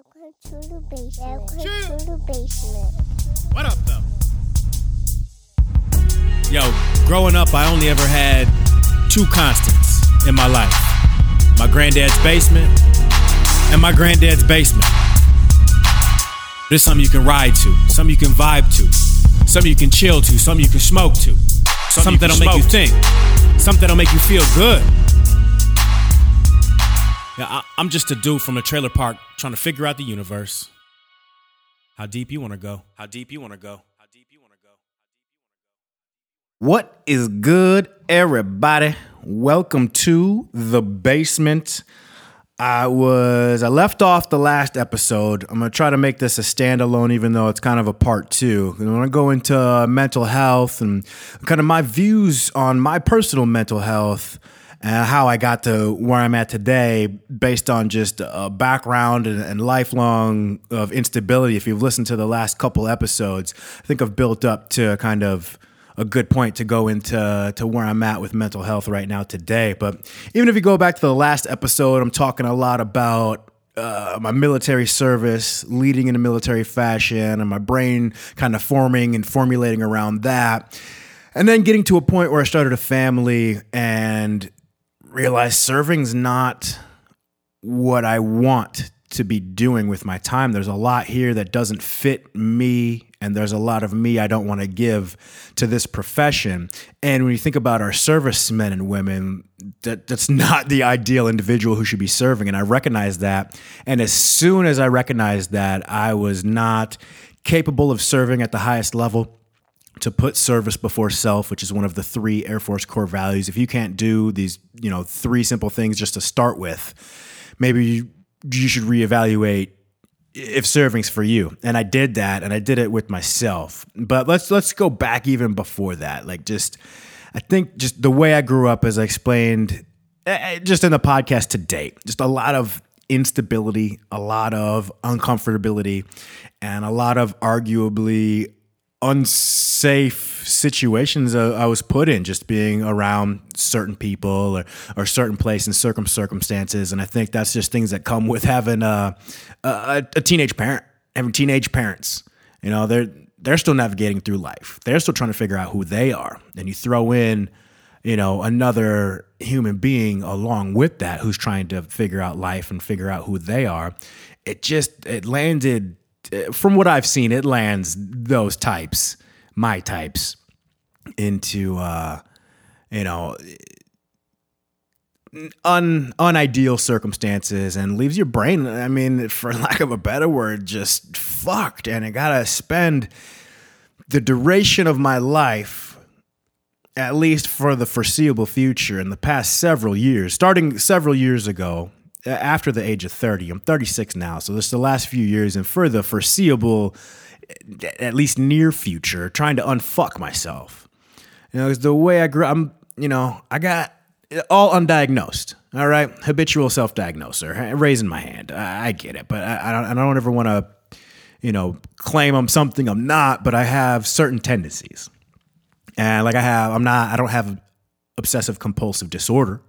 Welcome to the basement. Welcome to the basement. What up, though? Yo, growing up, I only ever had two constants in my life my granddad's basement and my granddad's basement. There's something you can ride to, something you can vibe to, something you can chill to, something you can smoke to, something, that'll make you think, something that'll make you feel good. I, I'm just a dude from a trailer park trying to figure out the universe. How deep you want to go? How deep you want to go? How deep you want to go? What is good, everybody? Welcome to the basement. I was I left off the last episode. I'm gonna try to make this a standalone, even though it's kind of a part two. I want to go into uh, mental health and kind of my views on my personal mental health and how I got to where I'm at today based on just a background and, and, lifelong of instability. If you've listened to the last couple episodes, I think I've built up to kind of a good point to go into to where I'm at with mental health right now today. But even if you go back to the last episode, I'm talking a lot about uh, my military service, leading in a military fashion, and my brain kind of forming and formulating around that. And then getting to a point where I started a family and realized serving's not what I want to be doing with my time. There's a lot here that doesn't fit me, and there's a lot of me I don't want to give to this profession. And when you think about our servicemen and women, that, that's not the ideal individual who should be serving. And I recognize that. And as soon as I recognized that I was not capable of serving at the highest level, to put service before self, which is one of the three Air Force core values. If you can't do these, you know, three simple things just to start with, maybe you, you should reevaluate if serving's for you. And I did that, and I did it with myself. But let's let's go back even before that. Like just, I think just the way I grew up, as I explained, eh, eh, just in the podcast to date, just a lot of instability, a lot of uncomfortability, and a lot of arguably unsafe situations I was put in just being around certain people or, or certain place and certain circumstances. And I think that's just things that come with having a, a, a teenage parent, having teenage parents. You know, they're they're still navigating through life. They're still trying to figure out who they are. And you throw in, you know, another human being along with that who's trying to figure out life and figure out who they are. It just it landed from what I've seen, it lands those types, my types, into uh, you know un unideal circumstances and leaves your brain. I mean, for lack of a better word, just fucked. And I gotta spend the duration of my life, at least for the foreseeable future, in the past several years, starting several years ago, Uh, after the age of 30. I'm 36 now, so this is the last few years, and for the foreseeable, at least near future, trying to unfuck myself. You know, because the way I grew, I'm, you know, I got all undiagnosed. All right, habitual self-diagnoser, raising my hand. I, I get it, but I, I don't. I don't ever want to, you know, claim I'm something I'm not. But I have certain tendencies, and like I have, I'm not. I don't have obsessive compulsive disorder.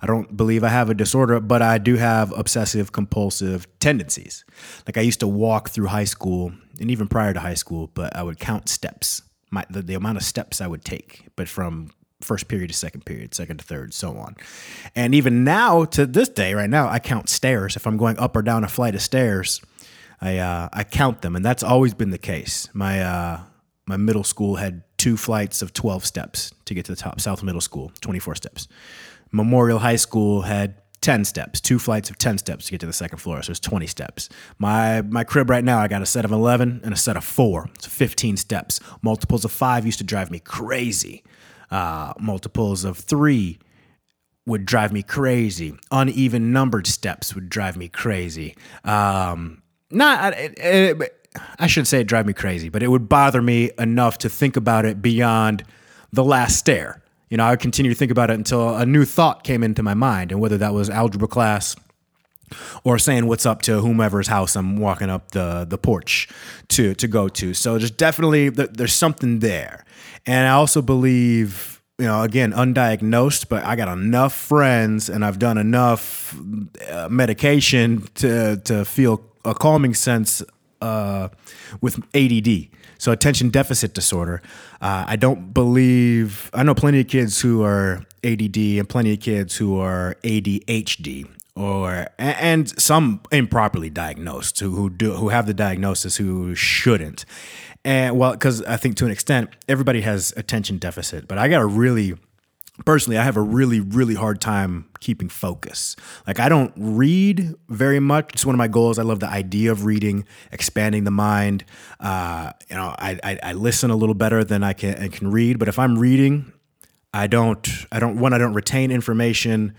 I don't believe I have a disorder, but I do have obsessive compulsive tendencies. Like I used to walk through high school and even prior to high school, but I would count steps, my, the, the amount of steps I would take, but from first period to second period, second to third, so on. And even now to this day, right now, I count stairs. If I'm going up or down a flight of stairs, I uh, I count them, and that's always been the case. My uh, my middle school had two flights of 12 steps to get to the top. South Middle School, 24 steps. Memorial High School had 10 steps, two flights of 10 steps to get to the second floor. So it's 20 steps. My my crib right now, I got a set of 11 and a set of four. It's 15 steps. Multiples of five used to drive me crazy. Uh, multiples of three would drive me crazy. Uneven numbered steps would drive me crazy. Um, not, it, it, I should say it drive me crazy, but it would bother me enough to think about it beyond the last stair you know, I would continue to think about it until a new thought came into my mind, and whether that was algebra class or saying what's up to whomever's house I'm walking up the the porch to to go to. So there's definitely there's something there, and I also believe you know again undiagnosed, but I got enough friends and I've done enough uh, medication to to feel a calming sense uh, with ADD, so attention deficit disorder. Uh, I don't believe I know plenty of kids who are ADD and plenty of kids who are ADHD or and some improperly diagnosed who who do who have the diagnosis who shouldn't. And well, because I think to an extent everybody has attention deficit, but I got a really personally, I have a really, really hard time keeping focus. Like I don't read very much. It's one of my goals. I love the idea of reading, expanding the mind. Uh, you know, I, I, I listen a little better than I can can read. But if I'm reading, I don't I don't one I don't retain information.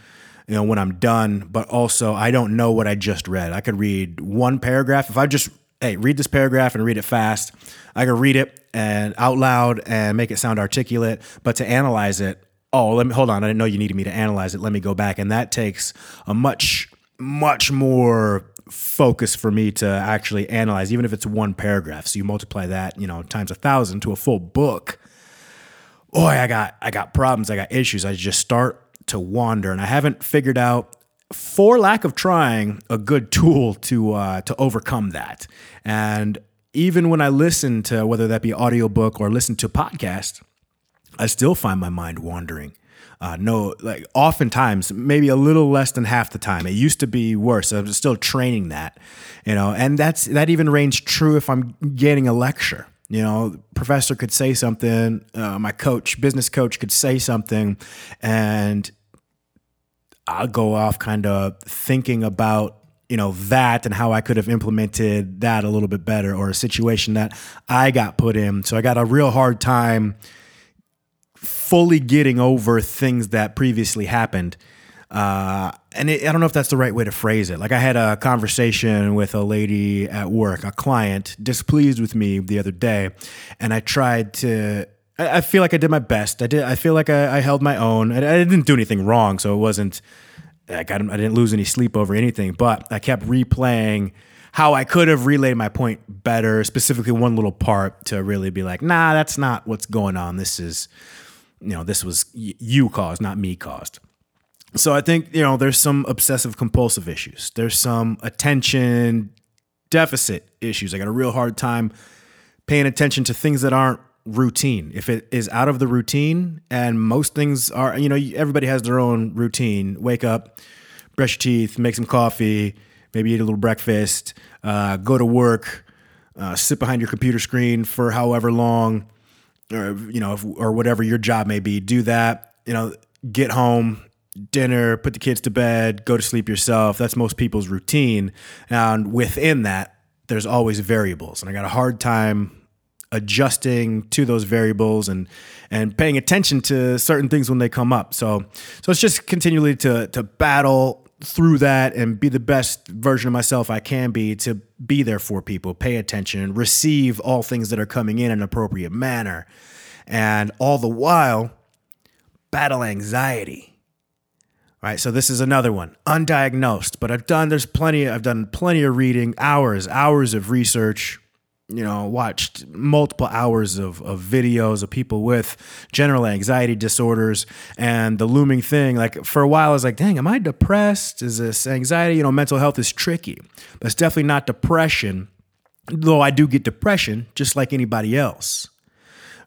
You know, when I'm done, but also I don't know what I just read. I could read one paragraph. If I just hey read this paragraph and read it fast, I could read it and out loud and make it sound articulate. But to analyze it, oh, let me hold on. I didn't know you needed me to analyze it. Let me go back. And that takes a much, much more focus for me to actually analyze, even if it's one paragraph. So you multiply that, you know, times a thousand to a full book. Boy, I got I got problems. I got issues. I just start to wander, and I haven't figured out, for lack of trying, a good tool to uh, to overcome that. And even when I listen to whether that be audiobook or listen to podcast, I still find my mind wandering. Uh, no, like oftentimes, maybe a little less than half the time. It used to be worse. I'm still training that, you know, and that's that even reigns true if I'm getting a lecture. You know, professor could say something, uh, my coach, business coach could say something, and I'll go off kind of thinking about you know that and how I could have implemented that a little bit better, or a situation that I got put in. So I got a real hard time fully getting over things that previously happened. Uh, and it, I don't know if that's the right way to phrase it. Like I had a conversation with a lady at work, a client, displeased with me the other day, and I tried to. I, feel like I did my best. I did. I feel like I, I held my own. I, I, didn't do anything wrong, so it wasn't. Like I didn't lose any sleep over anything, but I kept replaying how I could have relayed my point better, specifically one little part to really be like, nah, that's not what's going on. This is you know, this was you caused, not me caused. So I think, you know, there's some obsessive compulsive issues. There's some attention deficit issues. I got a real hard time paying attention to things that aren't routine. If it is out of the routine, and most things are, you know, everybody has their own routine. Wake up, brush your teeth, make some coffee, maybe eat a little breakfast, uh, go to work, uh, sit behind your computer screen for however long, or you know, if, or whatever your job may be, do that. You know, get home, dinner, put the kids to bed, go to sleep yourself. That's most people's routine. And within that, there's always variables, and I got a hard time adjusting to those variables and and paying attention to certain things when they come up. So so it's just continually to to battle through that and be the best version of myself I can be to be there for people, pay attention, receive all things that are coming in an appropriate manner. And all the while, battle anxiety. Right, so this is another one, undiagnosed. But I've done there's plenty. I've done plenty of reading, hours, hours of research, you know, watched multiple hours of, of videos of people with general anxiety disorders and the looming thing. Like for a while, I was like, dang, am I depressed? Is this anxiety? You know, mental health is tricky, but it's definitely not depression, though I do get depression just like anybody else.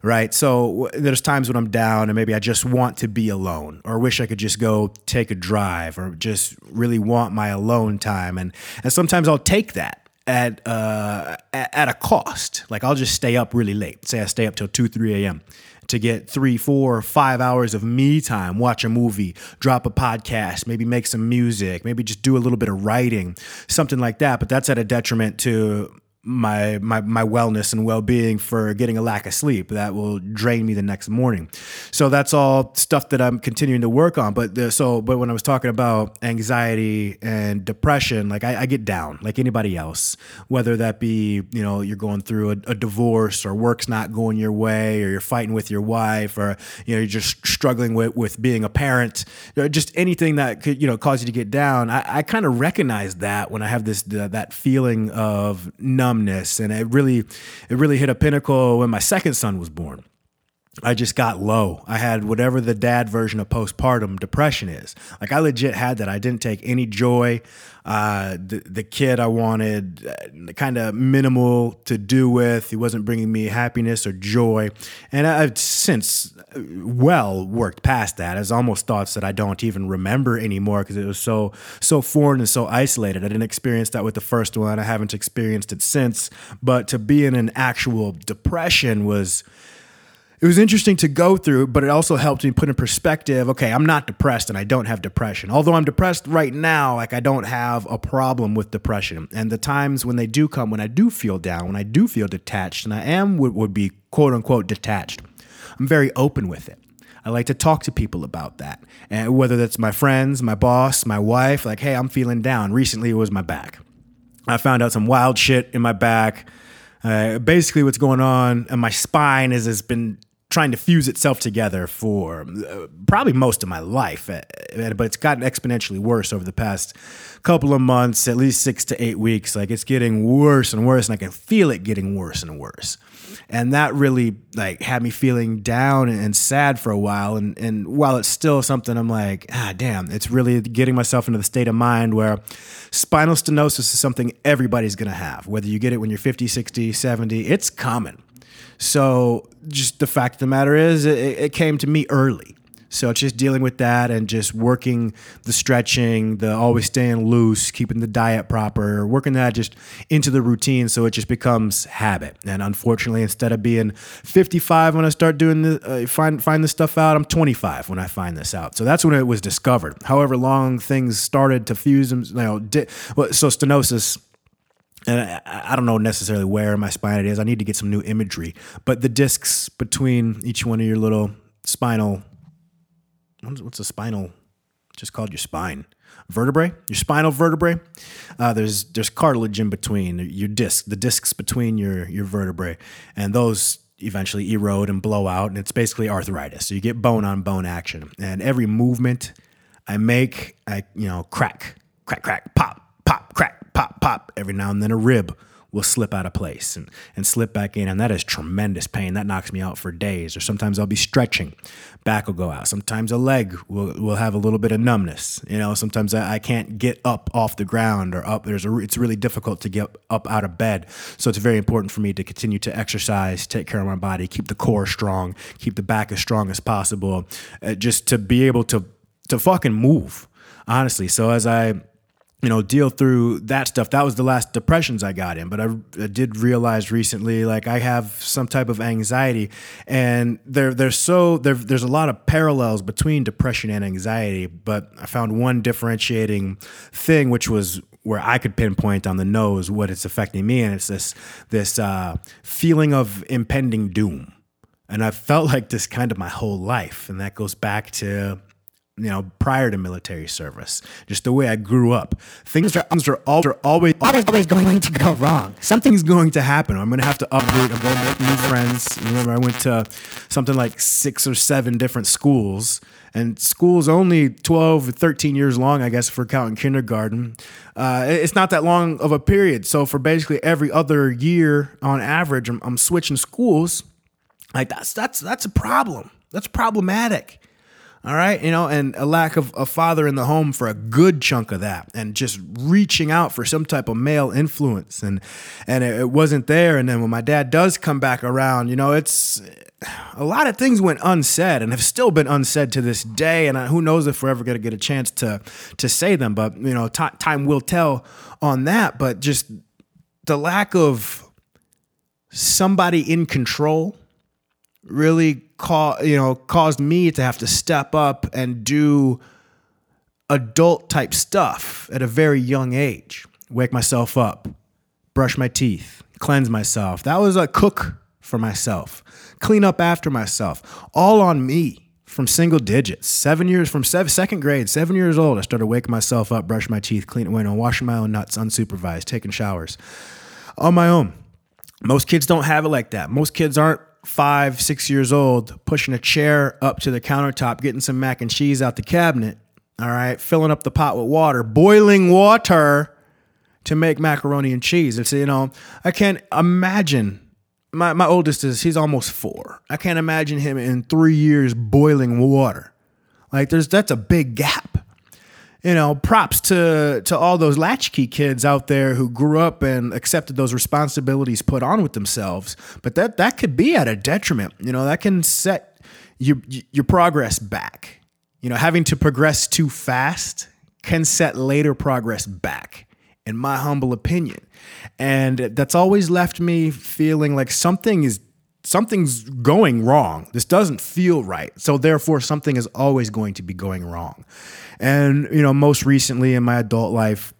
Right. So there's times when I'm down and maybe I just want to be alone or wish I could just go take a drive or just really want my alone time. And, and sometimes I'll take that at uh, at a cost. Like I'll just stay up really late. Say I stay up till two, three a.m. to get three, four, five hours of me time. Watch a movie, drop a podcast, maybe make some music, maybe just do a little bit of writing, something like that. But that's at a detriment to my my my wellness and well-being for getting a lack of sleep that will drain me the next morning. So that's all stuff that i'm continuing to work on. But the, so but when i was talking about anxiety and depression like I, I, get down like anybody else whether that be you know you're going through a, a, divorce or work's not going your way or you're fighting with your wife or you know you're just struggling with with being a parent just anything that could you know cause you to get down i, I kind of recognize that when i have this that feeling of numb numbness, and it really it really hit a pinnacle when my second son was born. I just got low. I had whatever the dad version of postpartum depression is. Like I legit had that. I didn't take any joy. Uh, the the kid I wanted uh, kind of minimal to do with. He wasn't bringing me happiness or joy. And I've since uh, well worked past that. It's almost thoughts that I don't even remember anymore because it was so so foreign and so isolated. I didn't experience that with the first one. I haven't experienced it since. But to be in an actual depression was it was interesting to go through, but it also helped me put in perspective. Okay, I'm not depressed and I don't have depression. Although I'm depressed right now, like I don't have a problem with depression. And the times when they do come, when I do feel down, when I do feel detached, and I am would, would be quote unquote detached, I'm very open with it. I like to talk to people about that. And whether that's my friends, my boss, my wife, like, hey, I'm feeling down. Recently, it was my back. I found out some wild shit in my back. Uh, basically, what's going on, and my spine is has been trying to fuse itself together for uh, probably most of my life, uh, but it's gotten exponentially worse over the past couple of months, at least six to eight weeks. Like it's getting worse and worse, and I can feel it getting worse and worse. And that really like had me feeling down and sad for a while. And and while it's still something I'm like, ah, damn, it's really getting myself into the state of mind where spinal stenosis is something everybody's gonna have. Whether you get it when you're 50, 60, 70, it's common so just the fact of the matter is, it, it came to me early. So it's just dealing with that and just working the stretching, the always staying loose, keeping the diet proper, working that just into the routine so it just becomes habit. And unfortunately, instead of being 55 when I start doing the uh, find find this stuff out, I'm 25 when I find this out. So that's when it was discovered. However long things started to fuse them, you know, di- so stenosis and I, I, don't know necessarily where in my spine it is. I need to get some new imagery. But the discs between each one of your little spinal, what's a spinal? Just called your spine vertebrae, your spinal vertebrae. Uh, there's there's cartilage in between your disc, the discs between your your vertebrae, and those eventually erode and blow out, and it's basically arthritis. So you get bone on bone action, and every movement I make, I you know crack, crack, crack, pop, pop, pop. Every now and then a rib will slip out of place and, and slip back in. And that is tremendous pain. That knocks me out for days. Or sometimes I'll be stretching, back will go out. Sometimes a leg will, will have a little bit of numbness. You know, sometimes I, I can't get up off the ground or up. There's a, it's really difficult to get up out of bed. So it's very important for me to continue to exercise, take care of my body, keep the core strong, keep the back as strong as possible, uh, just to be able to, to fucking move honestly. So as I you know, deal through that stuff. That was the last depressions I got in. But I, I, did realize recently, like I have some type of anxiety, and there, there's so there, there's a lot of parallels between depression and anxiety. But I found one differentiating thing, which was where I could pinpoint on the nose what it's affecting me, and it's this this uh, feeling of impending doom. And I've felt like this kind of my whole life, and that goes back to you know, prior to military service, just the way I grew up. Things are, things are, always, always, always going to go wrong. Something's going to happen. I'm going to have to upgrade. I'm going to make new friends. Remember, I went to something like six or seven different schools, and school's only 12 or 13 years long, I guess, for counting kindergarten. Uh, it's not that long of a period. So for basically every other year on average, I'm, I'm switching schools. Like that's that's that's a problem. That's problematic. All right, you know, and a lack of a father in the home for a good chunk of that, and just reaching out for some type of male influence, and and it, wasn't there. And then when my dad does come back around, you know, it's a lot of things went unsaid and have still been unsaid to this day. And who knows if we're ever going to get a chance to to say them, but you know, t- time will tell on that. But just the lack of somebody in control really ca- you know caused me to have to step up and do adult type stuff at a very young age. Wake myself up, brush my teeth, cleanse myself. That was a cook for myself, clean up after myself, all on me from single digits. Seven years from seven, second grade, seven years old, I started waking myself up, brushing my teeth, cleaning, you know, washing my own nuts, unsupervised, taking showers on my own. Most kids don't have it like that. Most kids aren't five, six years old, pushing a chair up to the countertop, getting some mac and cheese out the cabinet, all right, filling up the pot with water, boiling water to make macaroni and cheese. It's, you know, I can't imagine my, my oldest is he's almost four. I can't imagine him in three years boiling water. Like there's that's a big gap. You know, props to to all those latchkey kids out there who grew up and accepted those responsibilities put on with themselves. But that that could be at a detriment. You know, that can set your your progress back. You know, having to progress too fast can set later progress back in my humble opinion. And that's always left me feeling like something is something's going wrong. This doesn't feel right. So therefore something is always going to be going wrong. And you know, most recently in my adult life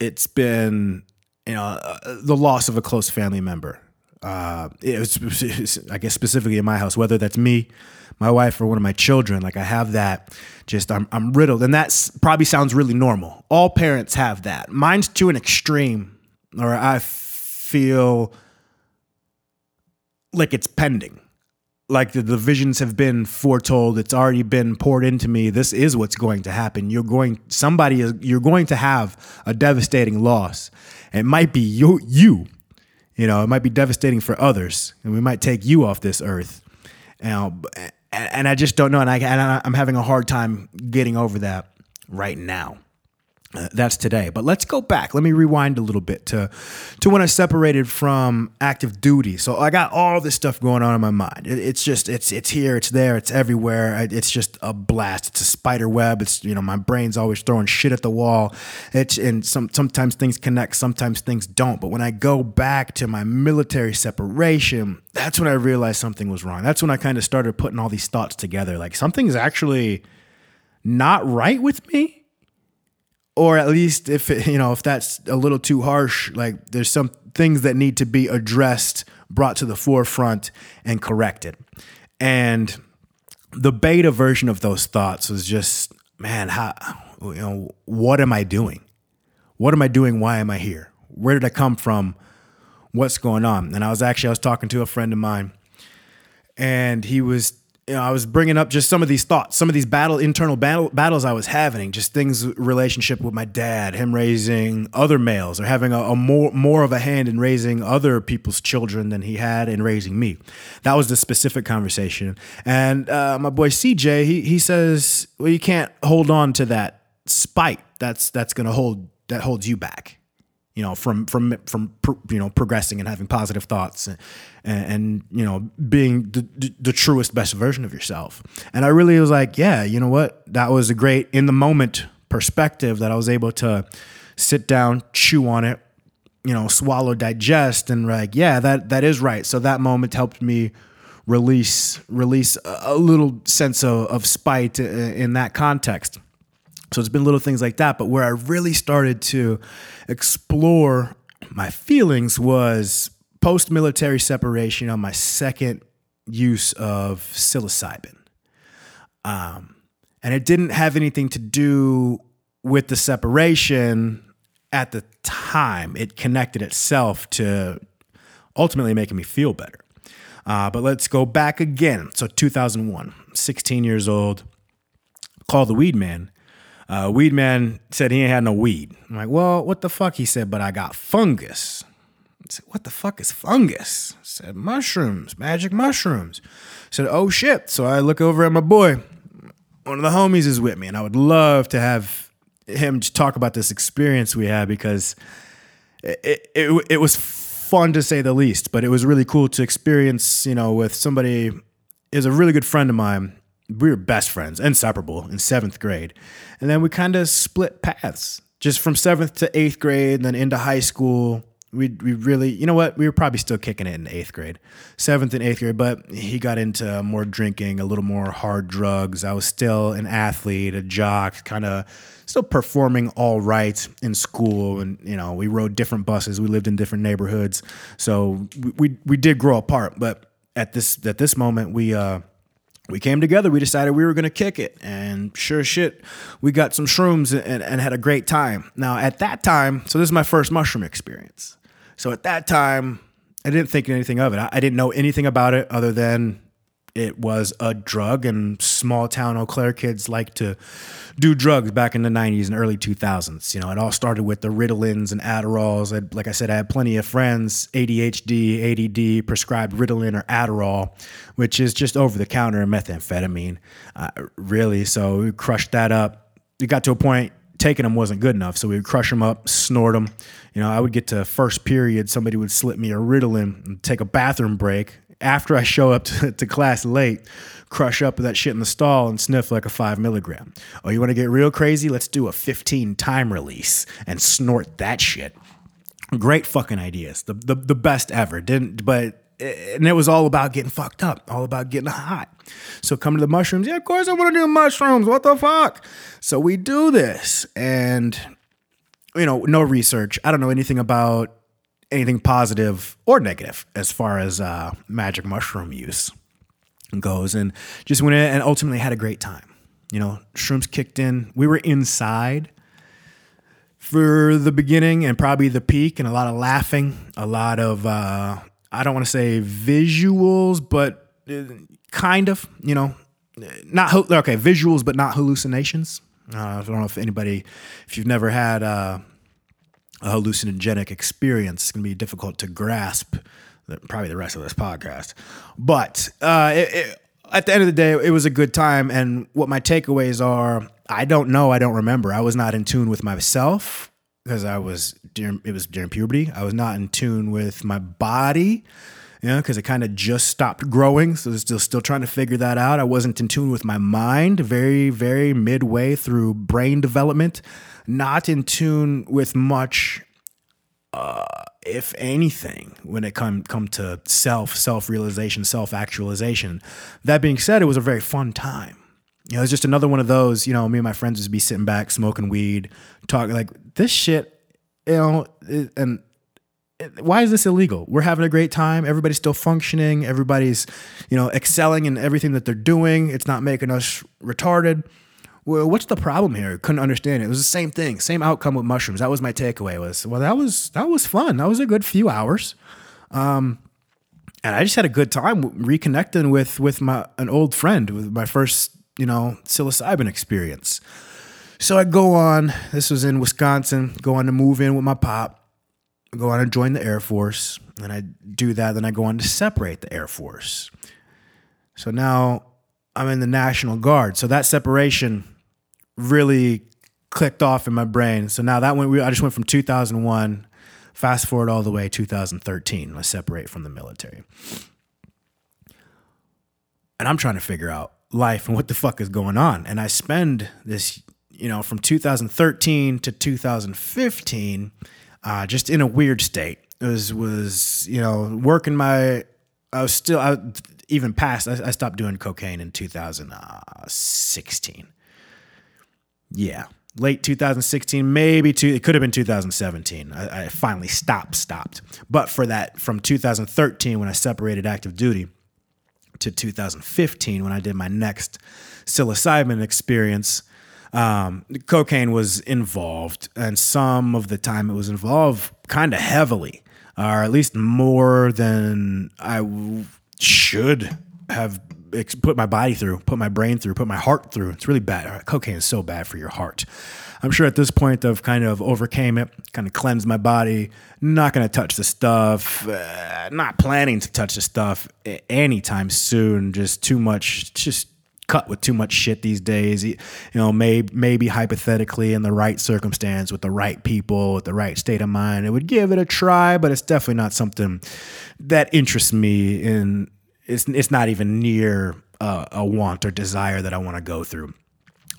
it's been you know uh, the loss of a close family member. Uh, it was, I guess specifically in my house, whether that's me, my wife, or one of my children. Like I have that, just I'm I'm riddled, and that probably sounds really normal. All parents have that. Mine's to an extreme, or I feel like it's pending. Like the, the visions have been foretold. It's already been poured into me. This is what's going to happen. You're going somebody is you're going to have a devastating loss. It might be you you. You know, it might be devastating for others, and we might take you off this earth. And, and I just don't know, and I and I'm having a hard time getting over that right now. Uh, that's today. But let's go back. Let me rewind a little bit to to when I separated from active duty. So I got all this stuff going on in my mind. It, it's just it's it's here, it's there, it's everywhere. It's just a blast. It's a spider web. It's you know my brain's always throwing shit at the wall. It's and some sometimes things connect, sometimes things don't. But when I go back to my military separation, that's when I realized something was wrong. That's when I kind of started putting all these thoughts together. Like something's actually not right with me or at least if it, you know if that's a little too harsh like there's some things that need to be addressed brought to the forefront and corrected. And the beta version of those thoughts was just man how you know what am i doing? What am i doing? Why am i here? Where did i come from? What's going on? And i was actually i was talking to a friend of mine and he was you know, I was bringing up just some of these thoughts, some of these battle internal battle, battles I was having, just things relationship with my dad, him raising other males, or having a, a, more more of a hand in raising other people's children than he had in raising me. That was the specific conversation. And uh, my boy CJ, he he says, well, you can't hold on to that spite. That's that's gonna hold that holds you back you know, from from from you know progressing and having positive thoughts and, and you know being the, the, the, truest best version of yourself. And I really was like, yeah, you know what? That was a great in the moment perspective that I was able to sit down, chew on it, you know, swallow, digest, and like, yeah, that that is right. So that moment helped me release release a, little sense of, of spite in that context. So it's been little things like that. But where I really started to explore my feelings was post military separation on my second use of psilocybin. Um, and it didn't have anything to do with the separation at the time. It connected itself to ultimately making me feel better. Uh, but let's go back again. So 2001, 16 years old, called the weed man uh, weed man said he ain't had no weed. I'm like, well, what the fuck? He said, but I got fungus. I said, what the fuck is fungus? I said, mushrooms, magic mushrooms. I said, oh shit. So I look over at my boy. One of the homies is with me, and I would love to have him talk about this experience we had because it, it, it, it was fun to say the least, but it was really cool to experience, you know, with somebody is a really good friend of mine we were best friends, inseparable in seventh grade. And then we kind of split paths just from seventh to eighth grade, and then into high school. We, we really, you know what? We were probably still kicking it in eighth grade, seventh and eighth grade, but he got into more drinking, a little more hard drugs. I was still an athlete, a jock, kind of still performing all right in school. And, you know, we rode different buses, we lived in different neighborhoods. So we, we, we did grow apart. But at this, at this moment, we, uh, we came together. We decided we were going to kick it. And sure shit, we got some shrooms and, and, had a great time. Now, at that time, so this is my first mushroom experience. So at that time, I didn't think anything of it. I, I didn't know anything about it other than it was a drug, and small town Eau Claire kids like to do drugs back in the 90s and early 2000s. You know, it all started with the Ritalins and Adderalls. I, like I said, I had plenty of friends, ADHD, ADD, prescribed Ritalin or Adderall, which is just over the counter methamphetamine, uh, really. So we crushed that up. It got to a point taking them wasn't good enough. So we would crush them up, snort them. You know, I would get to first period, somebody would slip me a Ritalin and take a bathroom break. After I show up to, to class late, crush up that shit in the stall and sniff like a five milligram. Oh, you want to get real crazy? Let's do a 15 time release and snort that shit. Great fucking ideas. The, the, the best ever. Didn't, but and it was all about getting fucked up, all about getting hot. So come to the mushrooms. Yeah, of course I want to do mushrooms. What the fuck? So we do this, and you know, no research. I don't know anything about anything positive or negative as far as uh, magic mushroom use goes, and just went in and ultimately had a great time. You know, shrooms kicked in. We were inside for the beginning and probably the peak, and a lot of laughing, a lot of uh, I don't want to say visuals, but uh, kind of, you know, not okay, visuals, but not hallucinations. Uh, I don't know if anybody, if you've never had uh, a hallucinogenic experience, it's going to be difficult to grasp. Probably the rest of this podcast, but uh, it, it, at the end of the day, it was a good time. And what my takeaways are, I don't know, I don't remember. I was not in tune with myself because I was during it was during puberty. I was not in tune with my body, you know, because it kind of just stopped growing. So still still trying to figure that out. I wasn't in tune with my mind. Very very midway through brain development, not in tune with much. Uh, if anything, when it come come to self self realization, self actualization. That being said, it was a very fun time you know, it's just another one of those, you know, me and my friends would be sitting back, smoking weed, talking like this shit, you know, and why is this illegal? We're having a great time. Everybody's still functioning. Everybody's, you know, excelling in everything that they're doing. It's not making us retarded. Well, what's the problem here? Couldn't understand it. It was the same thing, same outcome with mushrooms. That was my takeaway. Was well, that was that was fun. That was a good few hours, um, and I just had a good time reconnecting with with my an old friend with my first you know, psilocybin experience. So I go on, this was in Wisconsin, go on to move in with my pop, go on and join the Air Force, and I do that. Then I go on to separate the Air Force. So now I'm in the National Guard. So that separation really clicked off in my brain. So now that went, I just went from 2001, fast forward all the way 2013. I separate from the military. And I'm trying to figure out life and what the fuck is going on. And I spend this, you know, from 2013 to 2015, uh, just in a weird state. It was was you know working my. I was still I, even past. I, I stopped doing cocaine in 2016. Yeah, late 2016, maybe two. It could have been 2017. I, I finally stopped. Stopped. But for that, from 2013 when I separated active duty to 2015 when I did my next psilocybin experience. Um, cocaine was involved, and some of the time it was involved kind of heavily, or at least more than I w- should have put my body through, put my brain through, put my heart through. It's really bad. Cocaine is so bad for your heart. I'm sure at this point I've kind of overcame it, kind of cleansed my body. Not going to touch the stuff. Uh, not planning to touch the stuff anytime soon. Just too much. Just cut with too much shit these days. You know, maybe maybe hypothetically in the right circumstance with the right people, with the right state of mind, it would give it a try. But it's definitely not something that interests me. In it's it's not even near uh, a want or desire that I want to go through.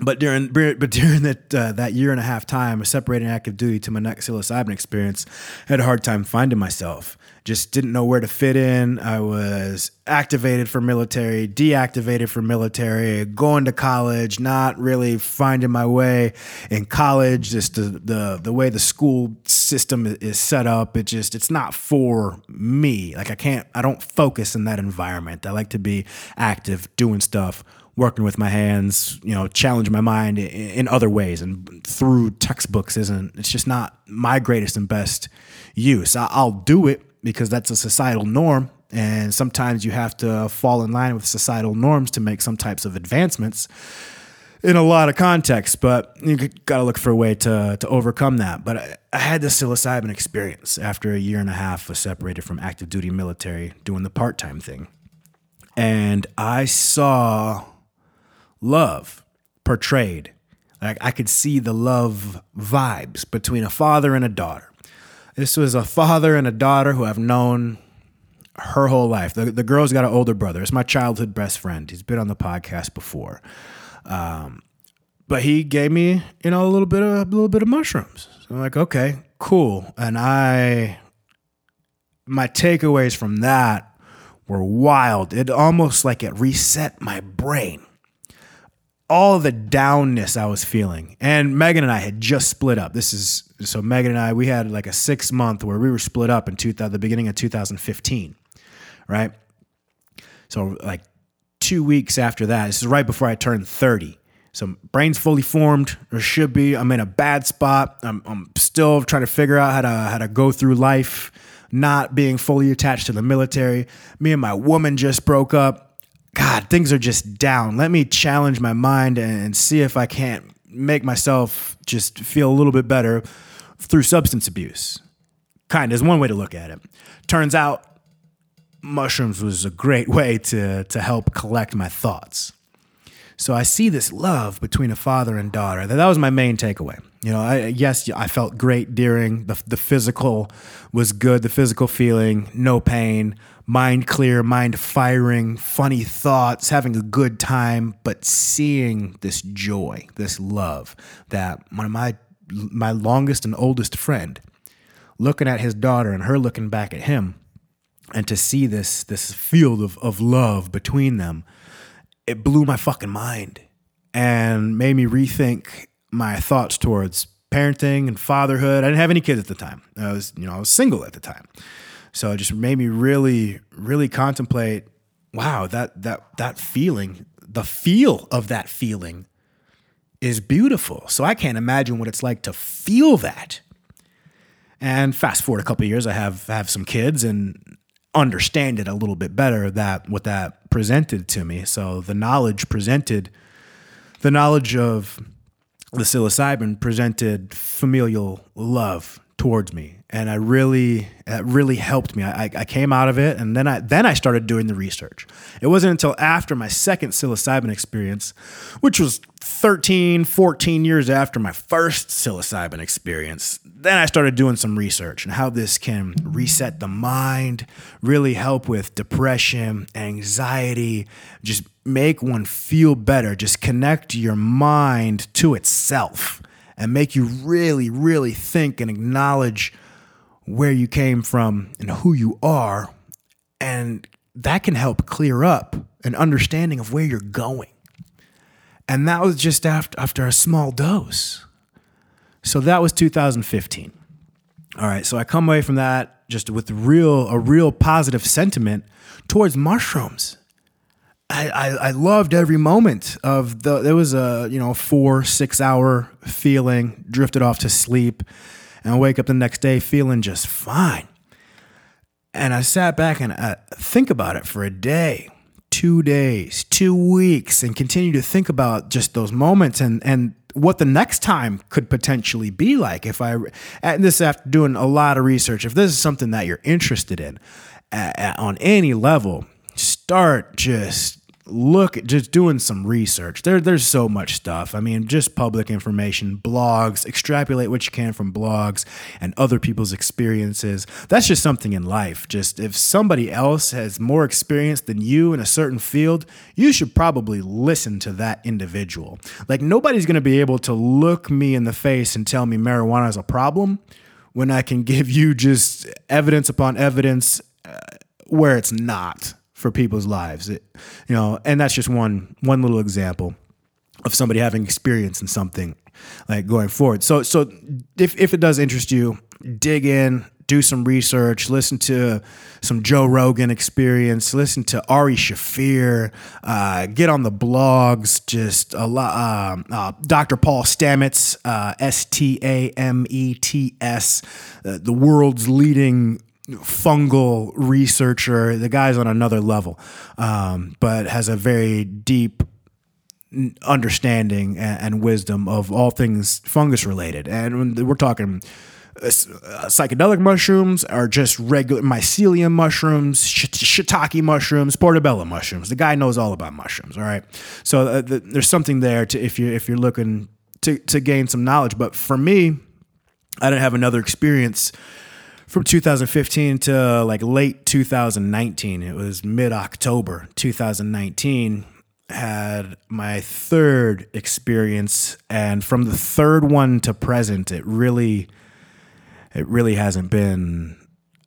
But during but during that uh, that year and a half time, separating active duty to my next psilocybin experience, I had a hard time finding myself. Just didn't know where to fit in. I was activated for military, deactivated for military, going to college, not really finding my way in college. Just the the the way the school system is set up, it just it's not for me. Like I can't, I don't focus in that environment. I like to be active, doing stuff working with my hands, you know, challenge my mind in, other ways and through textbooks isn't, it's just not my greatest and best use. I'll do it because that's a societal norm And sometimes you have to fall in line with societal norms to make some types of advancements in a lot of contexts, but you got to look for a way to, to overcome that. But I, I had this psilocybin experience after a year and a half was separated from active duty military doing the part time thing. And I saw love portrayed. Like I could see the love vibes between a father and a daughter. This was a father and a daughter who I've known her whole life. The, the girl's got an older brother. It's my childhood best friend. He's been on the podcast before. Um, but he gave me, you know, a little bit of a little bit of mushrooms. So I'm like, okay, cool. And I my takeaways from that were wild. It almost like it reset my brain. All the downness I was feeling. And Megan and I had just split up. This is so Megan and I, we had like a six month where we were split up in two, the beginning of 2015, right? So like two weeks after that, this is right before I turned 30. So brain's fully formed, or should be. I'm in a bad spot. I'm, I'm still trying to figure out how to how to go through life, not being fully attached to the military. Me and my woman just broke up. God, things are just down. Let me challenge my mind and see if I can't make myself just feel a little bit better through substance abuse. Kind of is one way to look at it. Turns out mushrooms was a great way to to help collect my thoughts. So I see this love between a father and daughter. That, was my main takeaway. You know, I, yes, I felt great during the the physical was good, the physical feeling, no pain, mind clear, mind firing, funny thoughts, having a good time, but seeing this joy, this love that one of my my longest and oldest friend looking at his daughter and her looking back at him and to see this this field of, of love between them it blew my fucking mind and made me rethink my thoughts towards parenting and fatherhood. I didn't have any kids at the time. I was you know i was single at the time so it just made me really really contemplate wow that that that feeling the feel of that feeling is beautiful so i can't imagine what it's like to feel that and fast forward a couple years i have have some kids and understand it a little bit better that what that presented to me. So the knowledge presented, the knowledge of the psilocybin presented familial love towards me, and I really, it really helped me. I, I came out of it, and then I then I started doing the research. It wasn't until after my second psilocybin experience, which was 13, 14 years after my first psilocybin experience, then I started doing some research and how this can reset the mind, really help with depression, anxiety, just make one feel better, just connect your mind to itself and make you really, really think and acknowledge where you came from and who you are. And that can help clear up an understanding of where you're going. And that was just after, after a small dose. So that was 2015. All right, so I come away from that just with real a real positive sentiment towards mushrooms. I, I, I loved every moment of the there was a you know four six hour feeling drifted off to sleep and I wake up the next day feeling just fine. And I sat back and I think about it for a day two days two weeks and continue to think about just those moments and and what the next time could potentially be like if I, and this after doing a lot of research, if this is something that you're interested in uh, on any level, start just look just doing some research. There, there's so much stuff. I mean, just public information, blogs, extrapolate what you can from blogs and other people's experiences. That's just something in life. Just if somebody else has more experience than you in a certain field, you should probably listen to that individual. Like nobody's going to be able to look me in the face and tell me marijuana is a problem when I can give you just evidence upon evidence uh, where it's not for people's lives. It, you know, and that's just one one little example of somebody having experience in something like going forward. So so if if it does interest you, dig in, do some research, listen to some Joe Rogan experience, listen to Ari Shaffir, uh, get on the blogs, just a lot. Uh, uh, Dr. Paul Stamets, uh, S T A M E T S, uh, the world's leading fungal researcher. The guy's on another level, um, but has a very deep understanding and, wisdom of all things fungus related. And we're talking uh, psychedelic mushrooms are just regular mycelium mushrooms, shiitake mushrooms, portobello mushrooms. The guy knows all about mushrooms. All right, so uh, the, there's something there to if you if you're looking to to gain some knowledge. But for me, I didn't have another experience from 2015 to like late 2019. It was mid October 2019 had my third experience and from the third one to present it really it really hasn't been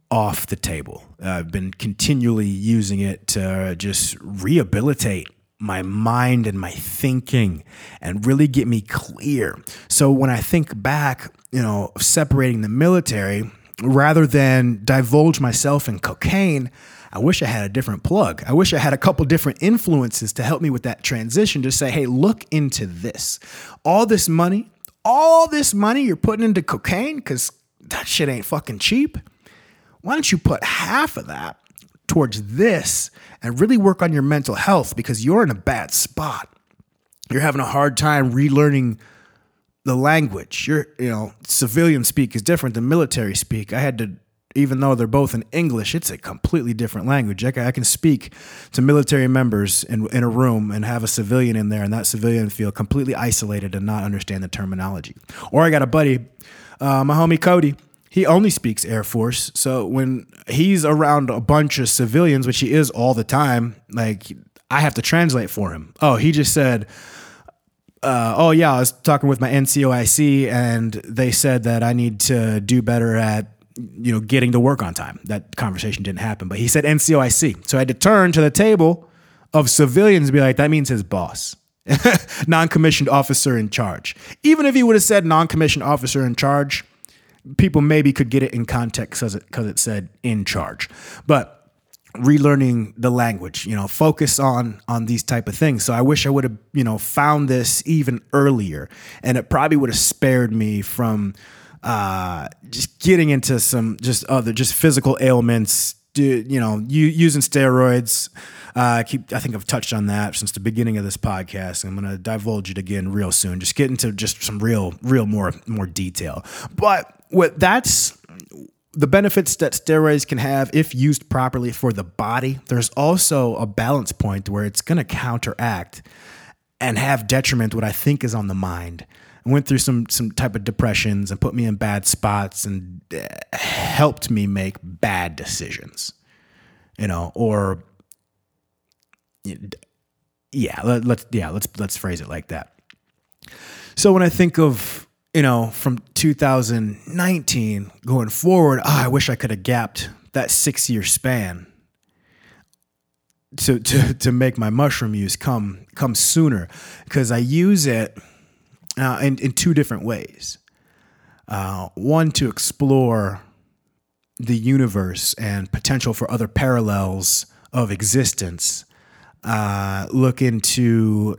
off the table. I've been continually using it to just rehabilitate my mind and my thinking and really get me clear. So when i think back you know separating the military rather than divulge myself in cocaine I wish I had a different plug. I wish I had a couple different influences to help me with that transition to say, hey, look into this. All this money, all this money you're putting into cocaine, because that shit ain't fucking cheap. Why don't you put half of that towards this and really work on your mental health because you're in a bad spot. You're having a hard time relearning the language. You're, you know, civilian speak is different than military speak. I had to even though they're both in English, it's a completely different language. I I can speak to military members in, in a room and have a civilian in there, and that civilian feel completely isolated and not understand the terminology. Or I got a buddy, uh, my homie Cody. He only speaks Air Force, so when he's around a bunch of civilians, which he is all the time, like I have to translate for him. Oh, he just said. Uh, oh yeah, I was talking with my NCOIC, and they said that I need to do better at you know, getting to work on time. That conversation didn't happen, but he said NCOIC. So I had to turn to the table of civilians and be like, that means his boss, non commissioned officer in charge. Even if he would have said non commissioned officer in charge, people maybe could get it in context because it, it said in charge. But relearning the language you know focus on on these type of things so i wish i would have you know found this even earlier and it probably would have spared me from uh, just getting into some just other just physical ailments. You know, you, using steroids. Uh, I keep. I think I've touched on that since the beginning of this podcast. I'm going to divulge it again real soon. Just get into just some real, real more more detail. But what that's the benefits that steroids can have if used properly for the body. There's also a balance point where it's going to counteract and have detriment what I think is on the mind I went through some some type of depressions and put me in bad spots and uh, helped me make bad decisions you know or yeah let, let's yeah let's let's phrase it like that so when i think of you know from 2019 going forward oh, i wish i could have gapped that six year span to, to to make my mushroom use come come sooner because i use it uh, in, in two different ways. Uh, one, to explore the universe and potential for other parallels of existence. Uh, look into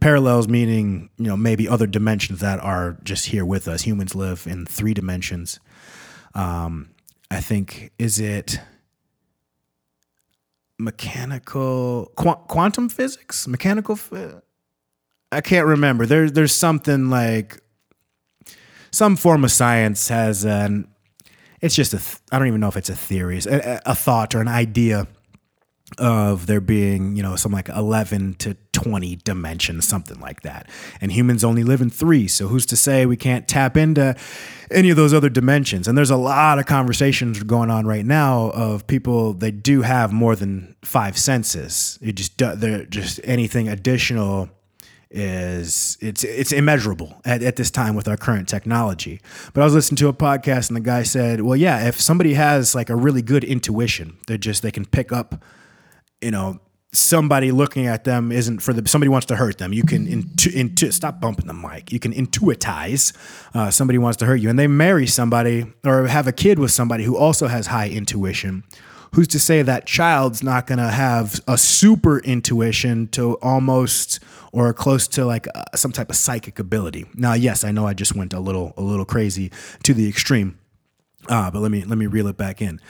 parallels, meaning you know maybe other dimensions that are just here with us. Humans live in three dimensions. Um, I think is it mechanical qu- quantum physics, mechanical. I can't remember. There's there's something like some form of science has an. It's just a. Th- I don't even know if it's a theory, a, a thought or an idea of there being, you know, some like 11 to 20 dimensions, something like that. And humans only live in three. So who's to say we can't tap into any of those other dimensions? And there's a lot of conversations going on right now of people they do have more than five senses. You just they're just anything additional is it's it's immeasurable at, at this time with our current technology. But I was listening to a podcast and the guy said, "Well, yeah, if somebody has like a really good intuition, they're just they can pick up, you know, somebody looking at them isn't for the somebody wants to hurt them. You can intu, intu stop bumping the mic. You can intuitize uh, somebody wants to hurt you, and they marry somebody or have a kid with somebody who also has high intuition." Who's to say that child's not going to have a super intuition to almost or close to like uh, some type of psychic ability. Now, yes, I know I just went a little a little crazy to the extreme. Uh, but let me let me reel it back in.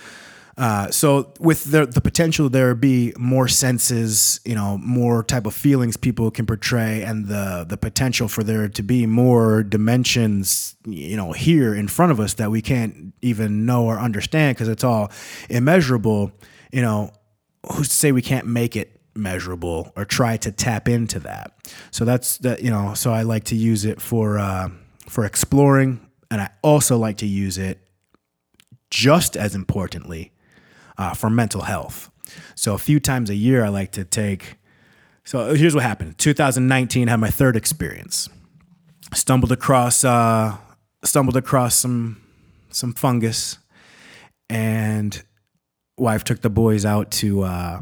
Uh, so with the the potential there be more senses, you know, more type of feelings people can portray, and the the potential for there to be more dimensions, you know, here in front of us that we can't even know or understand because it's all immeasurable. You know, who's to say we can't make it measurable or try to tap into that? So that's that. You know, so I like to use it for uh, for exploring, and I also like to use it just as importantly uh, for mental health. So a few times a year, I like to take. So here's what happened. 2019 I had my third experience. Stumbled across uh, stumbled across some some fungus, and wife took the boys out to uh,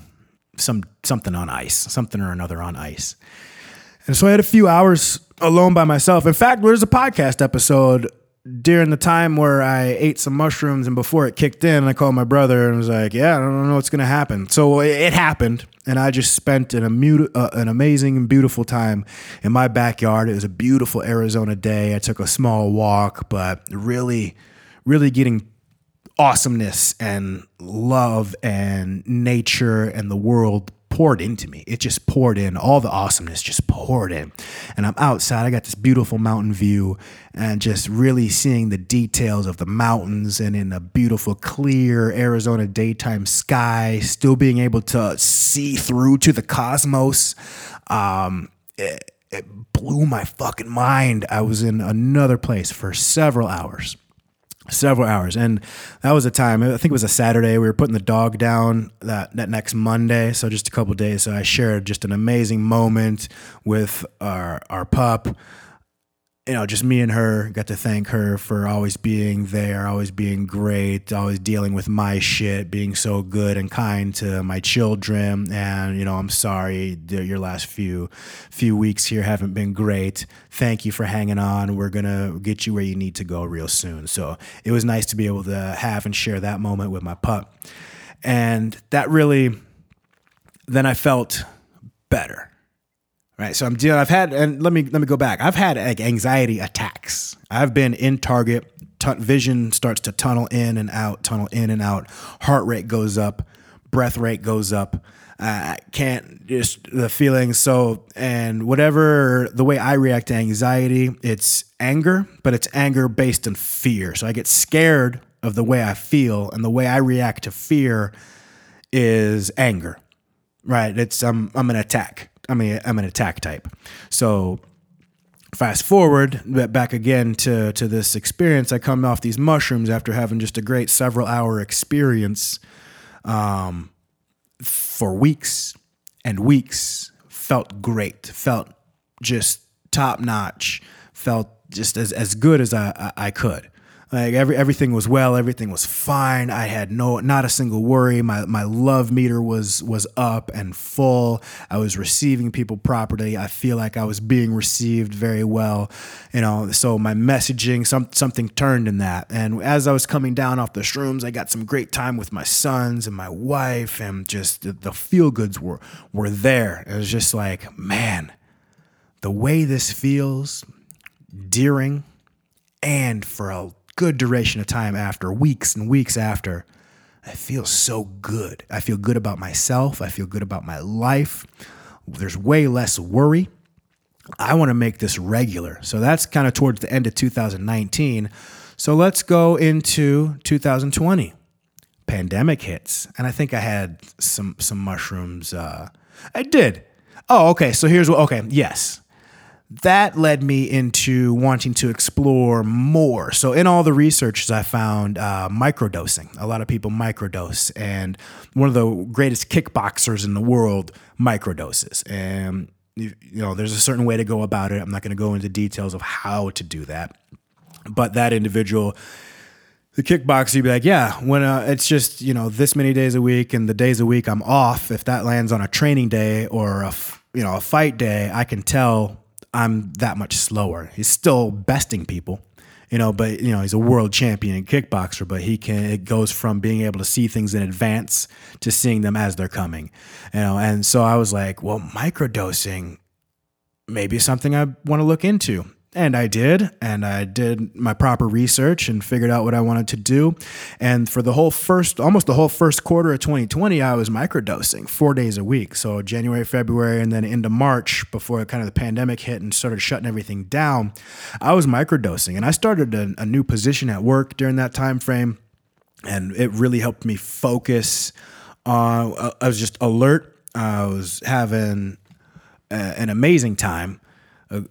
some something on ice, something or another on ice. And so I had a few hours alone by myself. In fact, there's a podcast episode during the time where I ate some mushrooms and before it kicked in, I called my brother and was like, "Yeah, I don't know what's to happen." So it happened, and I just spent an, uh, an amazing and beautiful time in my backyard. It was a beautiful Arizona day. I took a small walk, but really, really getting awesomeness and love and nature and the world poured into me. It just poured in. All the awesomeness just poured in. And I'm outside. I got this beautiful mountain view and just really seeing the details of the mountains and in a beautiful, clear Arizona daytime sky, still being able to see through to the cosmos. Um, it, it blew my fucking mind. I was in another place for several hours several hours. And that was a time i think it was a saturday we were putting the dog down that, that next monday so just a couple days. So i shared just an amazing moment with our our pup you know, just me and her got to thank her for always being there, always being great, always dealing with my shit, being so good and kind to my children. And you know, I'm sorry your last few few weeks here haven't been great. Thank you for hanging on. We're gonna get you where you need to go real soon. So it was nice to be able to have and share that moment with my pup, and that really, then I felt better right? So I'm dealing. I've had, and let me let me go back. I've had like anxiety attacks. I've been in Target. T- vision starts to tunnel in and out, tunnel in and out. Heart rate goes up, breath rate goes up. I can't just the feelings. So and whatever the way I react to anxiety, it's anger, but it's anger based in fear. So I get scared of the way I feel, and the way I react to fear is anger. Right? It's I'm I'm an attack I mean, I'm an attack type. So fast forward back again to to this experience. I come off these mushrooms after having just a great several hour experience um, for weeks and weeks. Felt great. Felt just top notch. Felt just as, as good as I, I, I could. Like every everything was well, everything was fine. I had no not a single worry. My my love meter was was up and full. I was receiving people properly. I feel like I was being received very well. You know, so my messaging some something turned in that. And as I was coming down off the shrooms, I got some great time with my sons and my wife and just the, the feel goods were were there. It was just like, man, the way this feels during and for a good duration of time after, weeks and weeks after, I feel so good. I feel good about myself. I feel good about my life. There's way less worry. I want to make this regular. So that's kind of towards the end of 2019. So let's go into 2020. Pandemic hits, and I think I had some some mushrooms. Uh, I did. Oh, okay. So here's what. Okay, yes that led me into wanting to explore more. So, in all the researches, I found uh, microdosing. A lot of people microdose, and one of the greatest kickboxers in the world microdoses. And you know, there's a certain way to go about it. I'm not going to go into details of how to do that, but that individual the kickboxer, you'd be like, yeah, when uh, it's just you know this many days a week and the days a week I'm off. If that lands on a training day or a you know a fight day, I can tell I'm that much slower. He's still besting people, you know, but you know, he's a world champion kickboxer, but he can it goes from being able to see things in advance to seeing them as they're coming. You know, and so I was like, well, microdosing maybe something I want to look into. And I did, and I did my proper research and figured out what I wanted to do. And for the whole first, almost the whole first quarter of 2020, I was microdosing four days a week. So January, February, and then into March, before kind of the pandemic hit and started shutting everything down, I was microdosing. And I started a, a new position at work during that time frame, and it really helped me focus. On, I was just alert. I was having a, an amazing time uh,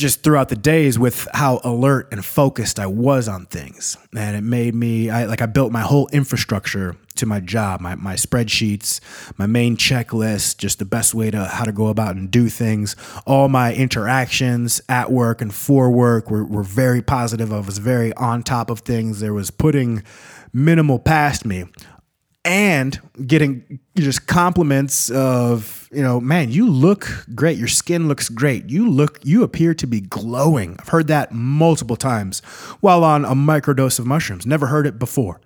just throughout the days with how alert and focused I was on things. And it made me, I like, I built my whole infrastructure to my job, my, my spreadsheets, my main checklist, just the best way to how to go about and do things. All my interactions at work and for work were, were very positive. I was very on top of things. There was putting minimal past me and getting just compliments of you know man you look great. Your skin looks great. You look you appear to be glowing. I've heard that multiple times while on a microdose of mushrooms. Never heard it before.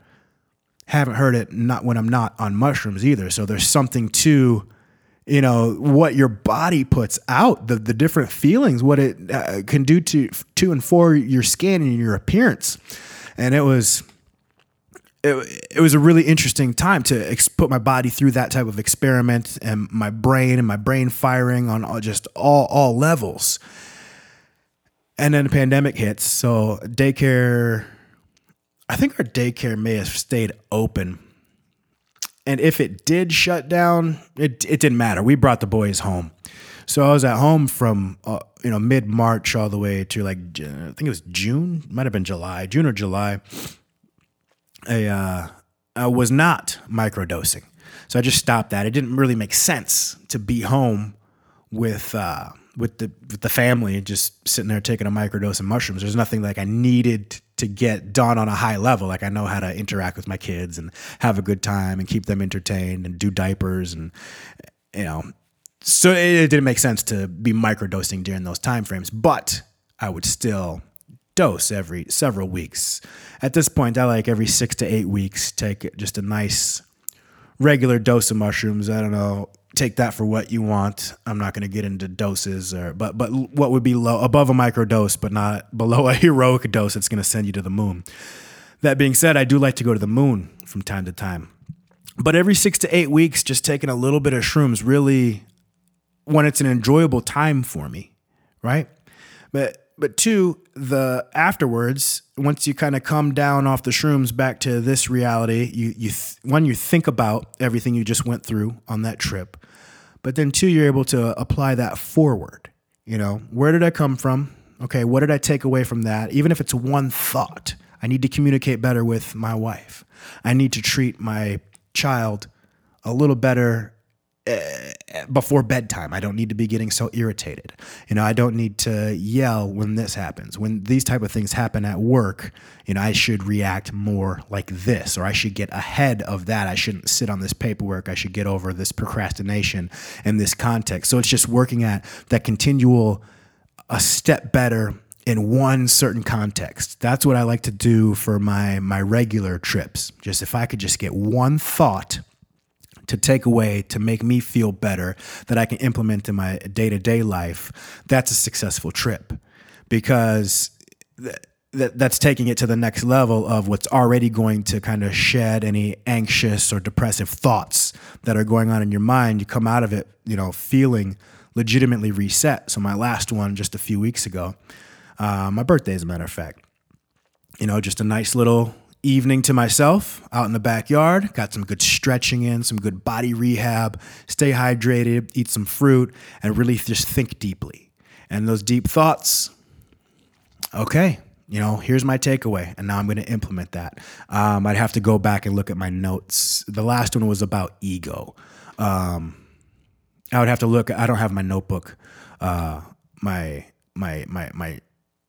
Haven't heard it not when i'm not on mushrooms either. So there's something to you know what your body puts out the, the different feelings what it uh, can do to to and for your skin and your appearance. And it was it, it was a really interesting time to ex- put my body through that type of experiment and my brain and my brain firing on all, just all all levels. And then the pandemic hits, so daycare. I think our daycare may have stayed open, and if it did shut down, it it didn't matter. We brought the boys home, so I was at home from uh, you know mid March all the way to like I think it was June, might have been July, June or July uh, I was not microdosing, so I just stopped that. It didn't really make sense to be home with uh, with the with the family, just sitting there taking a microdose of mushrooms. There's nothing like I needed to get done on a high level. Like I know how to interact with my kids and have a good time and keep them entertained and do diapers and you know. So it, it didn't make sense to be microdosing during those time frames, but I would still dose every several weeks. At this point, I like every six to eight weeks, take just a nice regular dose of mushrooms. I don't know, take that for what you want. I'm not going to get into doses or, but, but what would be low above a micro dose, but not below a heroic dose that's going to send you to the moon. That being said, I do like to go to the moon from time to time. But every six to eight weeks, just taking a little bit of shrooms really, when it's an enjoyable time for me, right? But but two, the afterwards, once you kind of come down off the shrooms back to this reality, you you th- one you think about everything you just went through on that trip, but then two, you're able to apply that forward. You know, where did I come from? Okay, what did I take away from that? Even if it's one thought, I need to communicate better with my wife. I need to treat my child a little better Eh, before bedtime. I don't need to be getting so irritated. You know, I don't need to yell when this happens. When these type of things happen at work, you know, I should react more like this or I should get ahead of that. I shouldn't sit on this paperwork. I should get over this procrastination in this context. So it's just working at that continual a step better in one certain context. That's what I like to do for my my regular trips. Just if I could just get one thought to take away to make me feel better that I can implement in my day to day life, that's a successful trip because. Th- that, that's taking it to the next level of what's already going to kind of shed any anxious or depressive thoughts that are going on in your mind. You come out of it, you know, feeling legitimately reset. So my last one just a few weeks ago, uh, my birthday, as a matter of fact, you know, just a nice little evening to myself out in the backyard. Got some good stretching in, some good body rehab, stay hydrated, eat some fruit, and really just think deeply. And those deep thoughts, okay, you know, here's my takeaway, and now I'm going to implement that. Um, I'd have to go back and look at my notes. The last one was about ego. Um, I would have to look. I don't have my notebook, uh, my my my my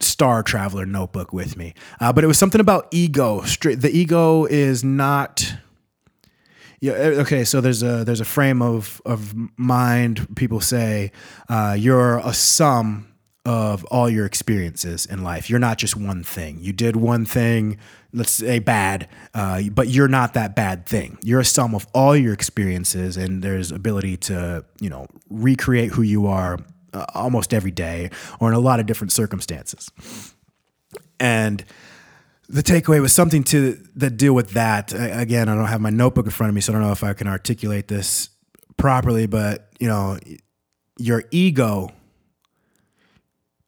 Star Traveler notebook with me. Uh, but it was something about ego. The ego is not. Yeah. Okay. So there's a there's a frame of of mind. People say uh, you're a sum of all your experiences in life. You're not just one thing. You did one thing, let's say bad, uh, but you're not that bad thing. You're a sum of all your experiences, and there's ability to you know recreate who you are uh, almost every day or in a lot of different circumstances. And the takeaway was something to that deal with that. Again, I don't have my notebook in front of me, so I don't know if I can articulate this properly. But you know, your ego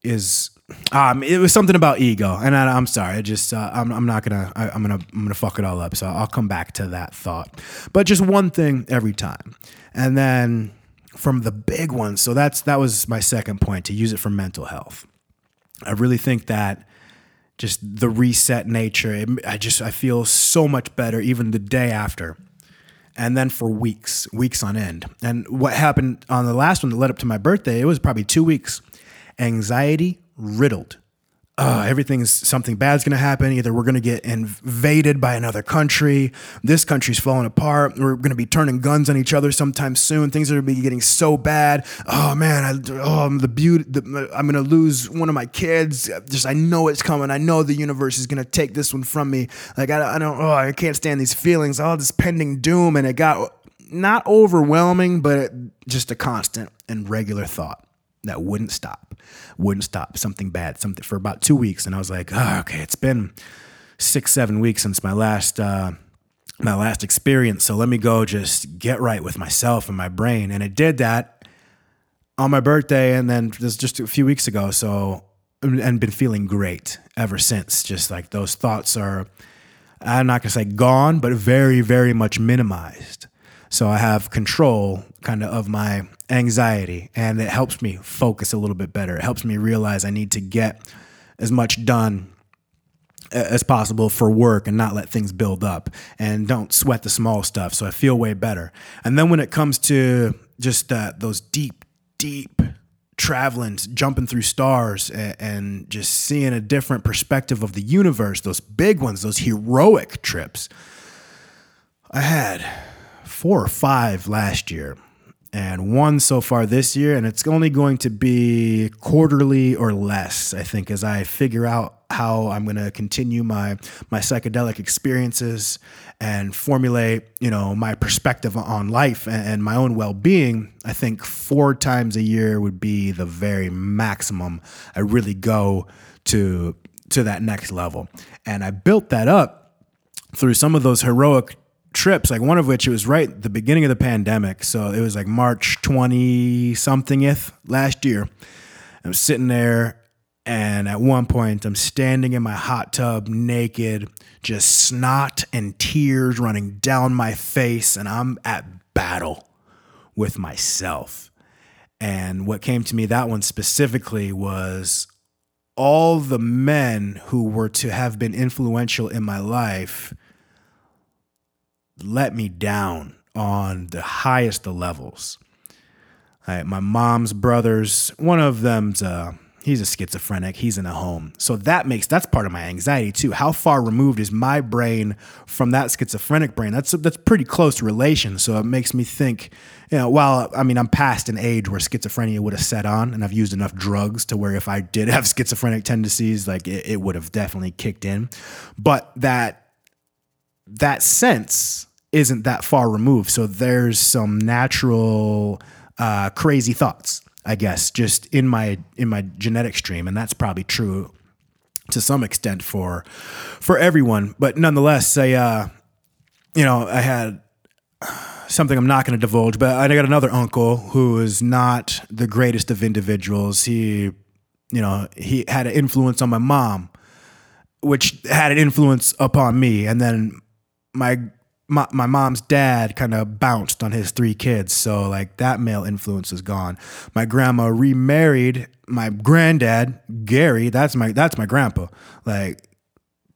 is um it was something about ego and I, i'm sorry i just uh, I'm, I'm not gonna I, i'm gonna i'm gonna fuck it all up so i'll come back to that thought but just one thing every time and then from the big ones so that's that was my second point to use it for mental health i really think that just the reset nature it, i just i feel so much better even the day after and then for weeks, weeks on end. And what happened on the last one that led up to my birthday, it was probably two weeks. Anxiety riddled. Uh, everything's something bad's gonna happen. Either we're gonna get invaded by another country, this country's falling apart, we're gonna be turning guns on each other sometime soon. Things are gonna be getting so bad. Oh man, I, oh the beauty, the, I'm gonna lose one of my kids. Just I know it's coming. I know the universe is gonna take this one from me. Like I, I don't, oh I can't stand these feelings. All this pending doom, and it got not overwhelming, but just a constant and regular thought that wouldn't stop, wouldn't stop. Something bad, something for about two weeks, and I was like, oh, okay, it's been six, seven weeks since my last uh, my last experience. So let me go just get right with myself and my brain, and it did that on my birthday, and then just just a few weeks ago. So and been feeling great ever since. Just like those thoughts are, I'm not gonna say gone, but very, very much minimized. So I have control kind of of my anxiety and it helps me focus a little bit better. It helps me realize I need to get as much done as possible for work and not let things build up and don't sweat the small stuff. So I feel way better. And then when it comes to just uh, those deep, deep traveling, jumping through stars and, and just seeing a different perspective of the universe, those big ones, those heroic trips, I had four or five last year and one so far this year and it's only going to be quarterly or less i think as i figure out how i'm going to continue my my psychedelic experiences and formulate you know my perspective on life and, and my own well-being. I think four times a year would be the very maximum i really go to to that next level. And i built that up through some of those heroic trips, like one of which it was right the beginning of the pandemic. So it was like March 20 somethingth last year. I'm sitting there, and at one point, I'm standing in my hot tub naked, just snot and tears running down my face, and I'm at battle with myself. And what came to me that one specifically was all the men who were to have been influential in my life let me down on the highest of levels. My mom's brothers, one of them's uh he's a schizophrenic, he's in a home. So that makes that's part of my anxiety too. How far removed is my brain from that schizophrenic brain? That's that's pretty close relation. So it makes me think, you know, while I mean I'm past an age where schizophrenia would have set on and I've used enough drugs to where if I did have schizophrenic tendencies, like it, it would have definitely kicked in. But that that sense isn't that far removed. So there's some natural uh, crazy thoughts, I guess, just in my in my genetic stream, and that's probably true to some extent for for everyone. But nonetheless, I uh, you know I had something I'm not going to divulge, but I got another uncle who is not the greatest of individuals. He you know he had an influence on my mom which had an influence upon me and then my my, my mom's dad kind of bounced on his three kids so like that male influence is gone my grandma remarried my granddad gary that's my that's my grandpa like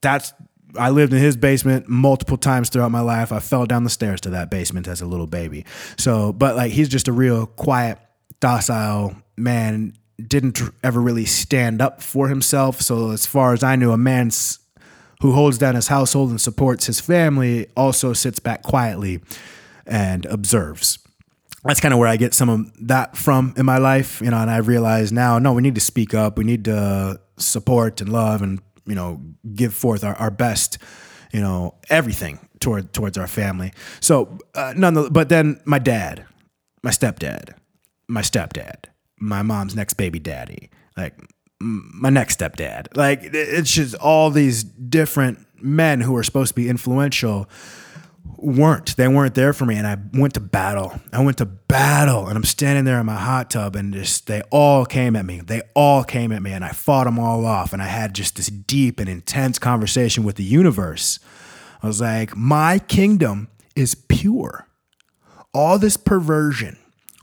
that's I lived in his basement multiple times throughout my life. I fell down the stairs to that basement as a little baby. So, but like he's just a real quiet, docile man. Didn't ever really stand up for himself. So, as far as I knew, a man s- who holds down his household and supports his family also sits back quietly and observes that's kind of where I get some of that from in my life, you know, and I realize now, no, we need to speak up. We need to support and love and, you know, give forth our, our best, you know, everything toward, towards our family. So, uh, none, but then my dad, my stepdad, my stepdad, my mom's next baby daddy, like my next stepdad. Like it's just all these different men who are supposed to be influential weren't. They weren't there for me. And I went to battle. I went to battle and I'm standing there in my hot tub and just they all came at me. They all came at me and I fought them all off. And I had just this deep and intense conversation with the universe. I was like, my kingdom is pure. All this perversion,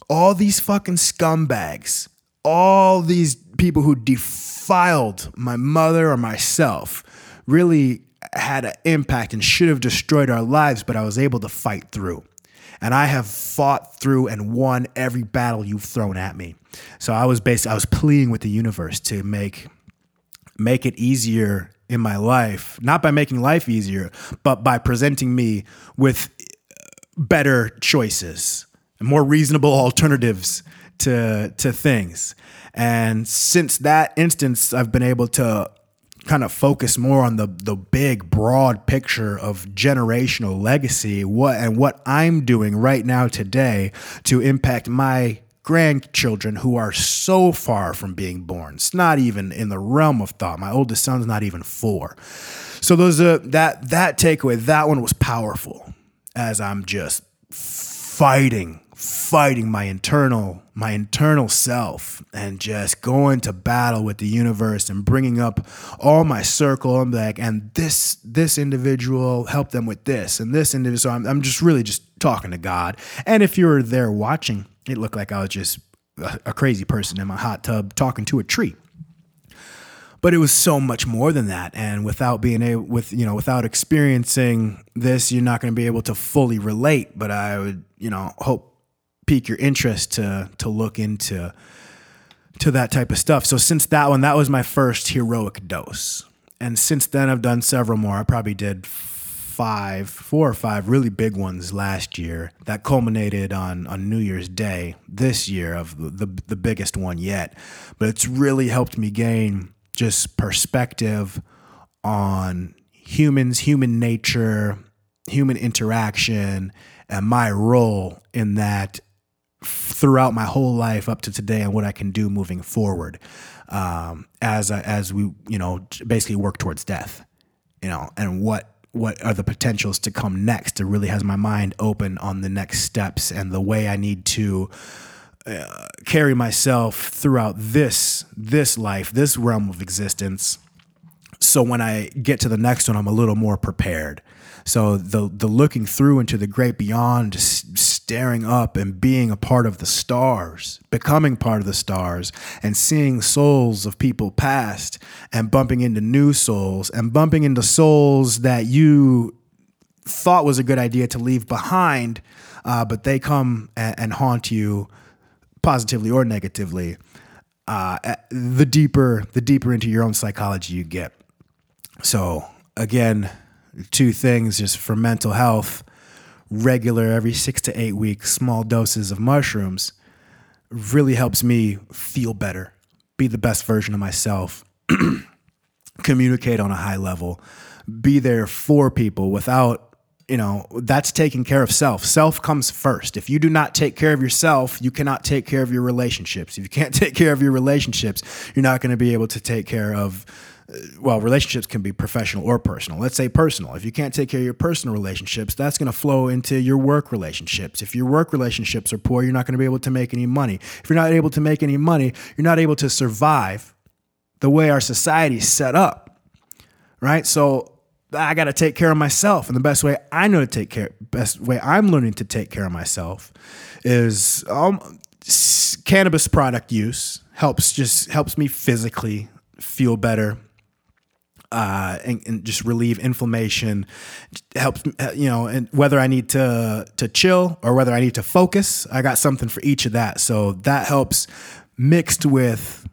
all these fucking scumbags, all these people who defiled my mother or myself really had an impact and should have destroyed our lives, but I was able to fight through. And I have fought through and won every battle you've thrown at me. So I was basically I was pleading with the universe to make make it easier in my life, not by making life easier, but by presenting me with better choices, and more reasonable alternatives to to things. And since that instance, I've been able to kind of focus more on the the big broad picture of generational legacy what and what I'm doing right now today to impact my grandchildren who are so far from being born. It's not even in the realm of thought. My oldest son's not even 4. So those uh, that that takeaway that one was powerful as I'm just fighting fighting my internal my internal self and just going to battle with the universe and bringing up all my circle. And like and this this individual help them with this and this individual. So I'm, I'm just really just talking to god. And if you were there watching it looked like i was just a, a crazy person in my hot tub talking to a tree. But it was so much more than that. And without being able with you know without experiencing this you're not going to be able to fully relate. But i would you know hope pique your interest to to look into to that type of stuff. So since that one that was my first heroic dose. And since then i've done several more. I probably did five four or five really big ones last year that culminated on on new year's day this year of the the, the biggest one yet. But it's really helped me gain just perspective on humans, human nature, human interaction, and my role in that throughout my whole life up to today and what I can do moving forward um, as as we you know basically work towards death, you know, and what what are the potentials to come next. It really has my mind open on the next steps and the way I need to uh, carry myself throughout this this life, this realm of existence. So when I get to the next one, I'm a little more prepared. So the the looking through into the great beyond, staring up and being a part of the stars, becoming part of the stars, and seeing souls of people past, and bumping into new souls, and bumping into souls that you thought was a good idea to leave behind, uh, but they come and, and haunt you positively or negatively, uh, the deeper the deeper into your own psychology you get. So again, two things just for mental health: regular every six to eight weeks, small doses of mushrooms really helps me feel better, be the best version of myself, communicate on a high level, be there for people without you know, that's taking care of self. Self comes first. If you do not take care of yourself, you cannot take care of your relationships. If you can't take care of your relationships, you're not going to be able to take care of, well, relationships can be professional or personal. Let's say personal. If you can't take care of your personal relationships, that's going to flow into your work relationships. If your work relationships are poor, you're not going to be able to make any money. If you're not able to make any money, you're not able to survive the way our society is set up. Right? So, I got to take care of myself. And the best way I know to take care, best way I'm learning to take care of myself is um, cannabis product use helps just helps me physically feel better. Uh, and, and just relieve inflammation helps uh, you know and whether i need to to chill or whether i need to focus i got something for each of that. So that helps mixed with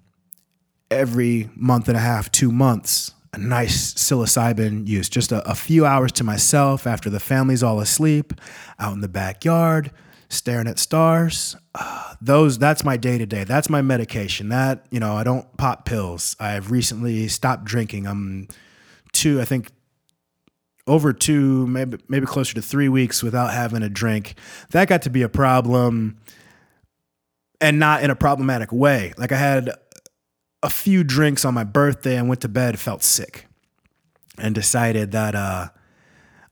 every month and a half two months a nice psilocybin use, just a, a, few hours to myself after the family's all asleep, out in the backyard, staring at stars. Uh, those that's my day to day. That's my medication. That you know, I don't pop pills. I've recently stopped drinking. I'm two, I think, over two, maybe maybe closer to three weeks without having a drink. That got to be a problem and not in a problematic way. Like I had a few drinks on my birthday and went to bed, felt sick, and decided that uh,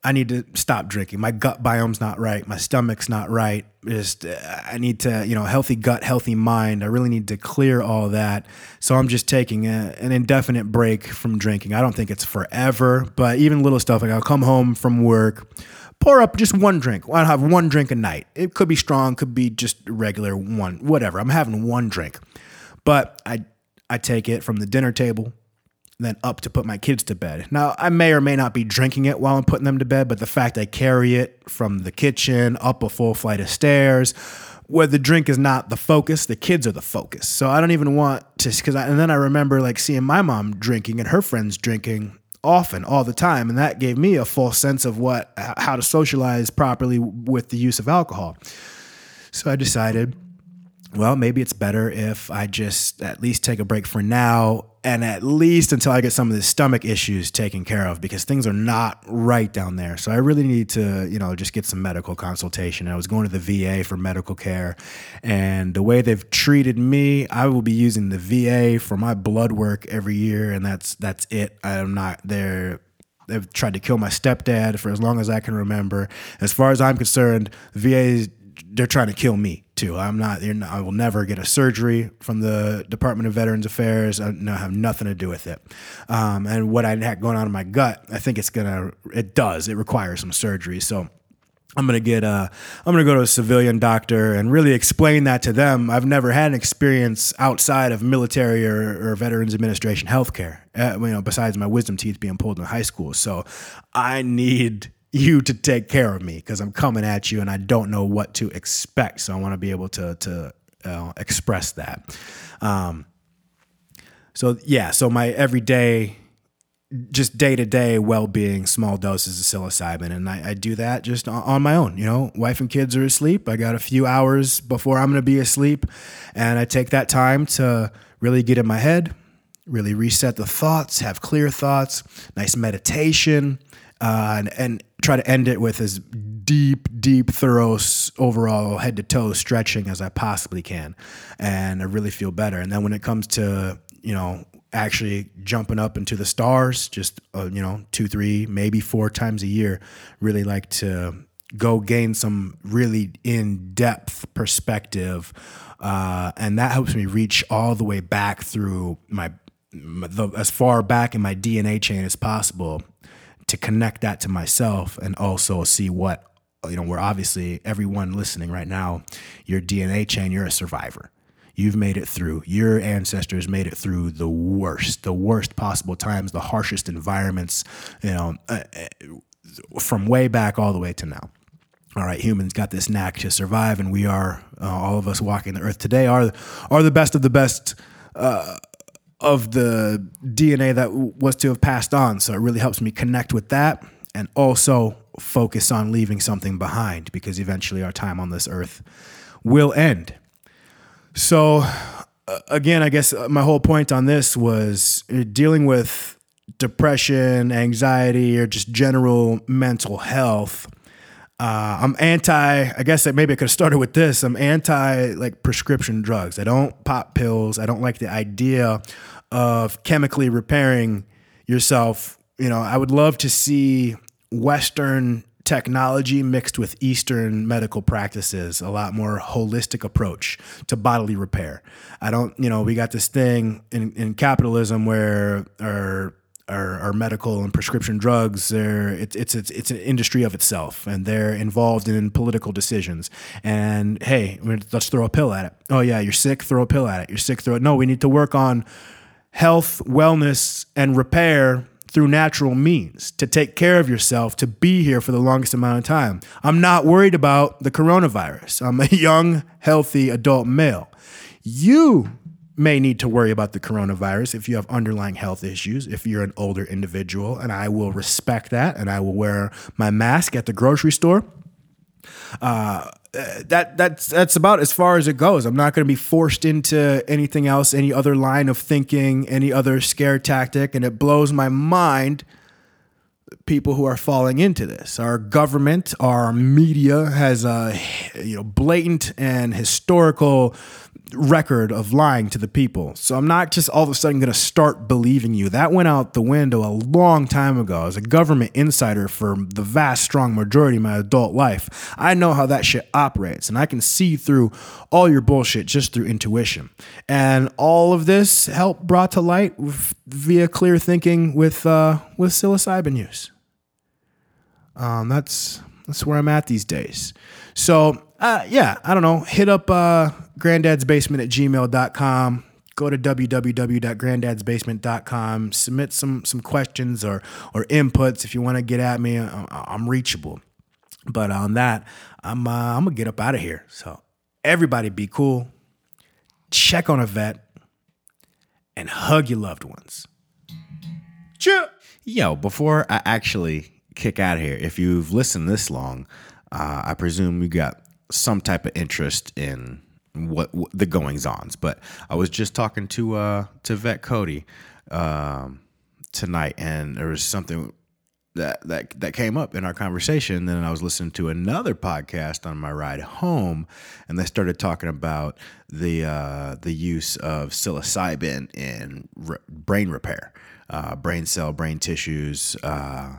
I need to stop drinking. My gut biome's not right. My stomach's not right. Just uh, I need to, you know, healthy gut, healthy mind. I really need to clear all that. So I'm just taking a, an indefinite break from drinking. I don't think it's forever, but even little stuff like I'll come home from work, pour up just one drink. I'll have one drink a night. It could be strong, could be just regular one, whatever. I'm having one drink, but I I take it from the dinner table then up to put my kids to bed. Now, I may or may not be drinking it while I'm putting them to bed, but the fact I carry it from the kitchen up a full flight of stairs, where the drink is not the focus, the kids are the focus. So I don't even want to, because and then I remember like seeing my mom drinking and her friends drinking often, all the time, and that gave me a full sense of what how to socialize properly with the use of alcohol. So I decided well, maybe it's better if I just at least take a break for now and at least until I get some of the stomach issues taken care of because things are not right down there. So I really need to, you know, just get some medical consultation. I was going to the VA for medical care and the way they've treated me, I will be using the VA for my blood work every year and that's that's it. I'm not there they've tried to kill my stepdad for as long as I can remember. As far as I'm concerned, VA they're trying to kill me too. I'm not, not, I will never get a surgery from the Department of Veterans Affairs. I have nothing to do with it. Um, and what I had going on in my gut, I think it's gonna, it does. It requires some surgery. So. I'm gonna get uh, I'm gonna go to a civilian doctor and really explain that to them. I've never had an experience outside of military or, or Veterans Administration healthcare. Uh, you know, besides my wisdom teeth being pulled in high school, so I need you to take care of me because I'm coming at you and I don't know what to expect. So I want to be able to to uh, express that. Um, so yeah, so my everyday, just day to day well being, small doses of psilocybin, and I, I do that just on, on, my own. You know, wife and kids are asleep. I got a few hours before I'm going to be asleep, and I take that time to really get in my head, really reset the thoughts, have clear thoughts, nice meditation uh, and, and try to end it with as deep, deep, thorough, overall head to toe stretching as I possibly can. And I really feel better. And then when it comes to, you know, actually jumping up into the stars, just, uh, you know, two, three, maybe four times a year, really like to go gain some really in depth perspective. Uh, and that helps me reach all the way back through my, my the, as far back in my DNA chain as possible to connect that to myself and also see what you know we're obviously everyone listening right now your dna chain you're a survivor. You've made it through. Your ancestors made it through the worst the worst possible times the harshest environments you know uh, uh from way back all the way to now. All right humans got this knack to survive and we are uh, all of us walking the earth. Today are are the best of the best uh, of the DNA that was to have passed on. So it really helps me connect with that and also focus on leaving something behind because eventually our time on this earth will end. So, uh, again, I guess uh, my whole point on this was uh, dealing with depression, anxiety, or just general mental health. Uh, I'm anti. I guess that maybe I could have started with this. I'm anti like prescription drugs. I don't pop pills. I don't like the idea of chemically repairing yourself. You know, I would love to see Western technology mixed with Eastern medical practices, a lot more holistic approach to bodily repair. I don't, you know, we got this thing in, in capitalism where our, our, our medical and prescription drugs, they're, it's, it's, it's, it's an industry of itself and they're involved in political decisions. And hey, let's throw a pill at it. Oh yeah, you're sick, throw a pill at it. You're sick, throw it. No, we need to work on health, wellness, and repair through natural means to take care of yourself, to be here for the longest amount of time. I'm not worried about the coronavirus. I'm a young, healthy adult male. You may need to worry about the coronavirus if you have underlying health issues, if you're an older individual, and I will respect that and I will wear my mask at the grocery store. Uh, Uh, that that's that's about as far as it goes. I'm not going to be forced into anything else, any other line of thinking, any other scare tactic, and it blows my mind people who are falling into this. Our government, our media has a you know blatant and historical record of lying to the people. So I'm not just all of a sudden going to start believing you. That went out the window a long time ago. As a government insider for the vast, strong majority of my adult life, I know how that shit operates, and I can see through all your bullshit just through intuition. And all of this help brought to light via clear thinking with uh, with psilocybin use. Um, that's that's where I'm at these days. So uh, yeah, I don't know. Hit up uh, grandadsbasement at gmail.com. Go to www.grandadsbasement.com. Submit some some questions or or inputs if you want to get at me. I'm, I'm reachable. But on that, I'm uh, I'm gonna get up out of here. So everybody, be cool. Check on a vet and hug your loved ones. Cheer. Yo, before I actually kick out of here, if you've listened this long, uh, I presume you got some type of interest in what, what the goings ons. But I was just talking to uh, to Vet Cody um, tonight, and there was something that that that came up in our conversation. Then I was listening to another podcast on my ride home, and they started talking about the uh, the use of psilocybin in re- brain repair, uh, brain cell, brain tissues, uh,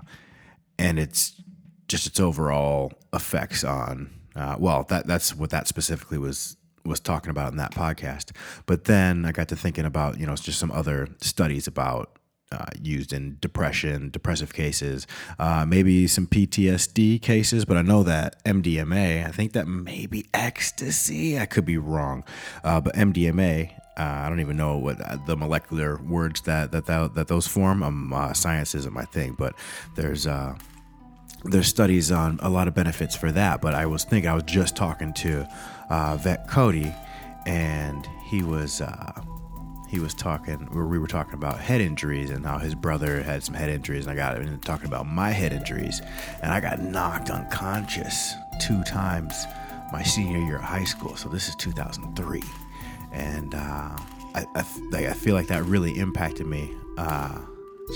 and it's just its overall effects on. Uh, well, that that's what that specifically was was talking about in that podcast. But then I got to thinking about you know just some other studies about uh, used in depression, depressive cases, uh, maybe some PTSD cases, but I know that MDMA, I think that maybe ecstasy, I could be wrong, uh, but MDMA, uh, I don't even know what uh, the molecular words that that that, that those form. Um, uh, science isn't my thing, but there's there's studies on a lot of benefits for that. But I was thinking, I was just talking to Vet Cody, and he was he was talking where we were talking about head injuries and how his brother had some head injuries and I got into talking about my head injuries and I got knocked unconscious two times my senior year of high school so this is 2003 and uh, I, I, I feel like that really impacted me uh,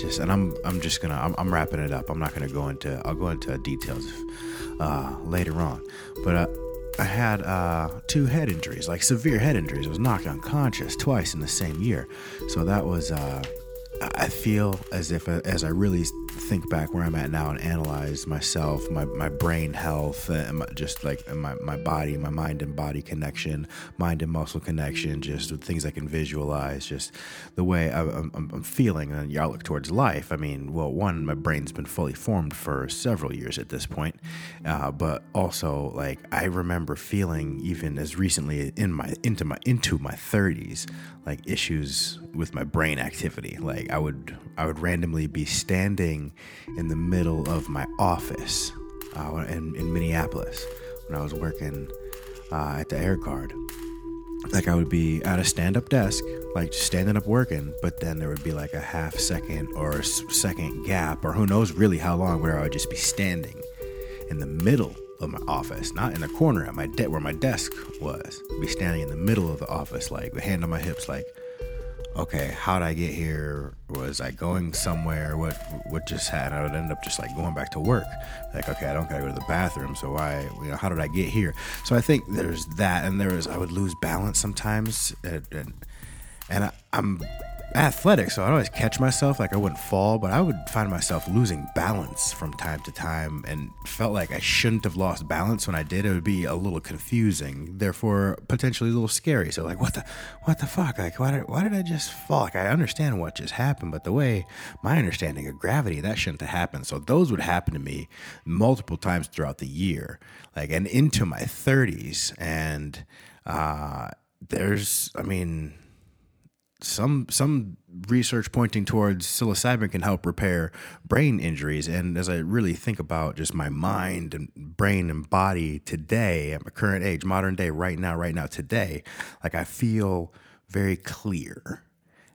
just and I'm I'm just gonna I'm, I'm, wrapping it up I'm not gonna go into I'll go into details uh, later on but uh, I had uh, two head injuries, like severe head injuries. I was knocked unconscious twice in the same year. So that was, uh, I feel as if, uh, as I really think back where I'm at now and analyze myself, my, my brain health, and my, just like my, my body, my mind and body connection, mind and muscle connection, just things I can visualize, just the way I, am I'm feeling and your outlook towards life. I mean, well, one, my brain's been fully formed for several years at this point, uh, but also like I remember feeling even as recently in my into my into my 30s like issues with my brain activity. Like I would I would randomly be standing in the middle of my office uh, in, in Minneapolis when I was working uh, at the Air Guard. Like I would be at a stand-up desk, like just standing up working, but then there would be like a half second or second gap, or who knows really how long, where I would just be standing in the middle of my office, not in the corner at my de- where my desk was. I'd be standing in the middle of the office, like with hand on my hips, like okay, how did I get here? Was I going somewhere? What what just happened? I would end up just like going back to work. Like, okay, I don't gotta go to the bathroom, so why? You know, how did I get here? So I think there's that, and there is I would lose balance sometimes, and and, and I, I'm athletic, so I'd always catch myself. Like I wouldn't fall, but I would find myself losing balance from time to time and felt like I shouldn't have lost balance when I did. It would be a little confusing, therefore potentially a little scary. So like, what the, what the fuck? Like, why did, why did I just fall? Like, I understand what just happened, but the way my understanding of gravity, that shouldn't have happened. So those would happen to me multiple times throughout the year, like, and into my 30s. And, uh, there's, I mean, some some research pointing towards psilocybin can help repair brain injuries. And as i really think about just my mind and brain and body today at my current age modern day right now right now today like i feel very clear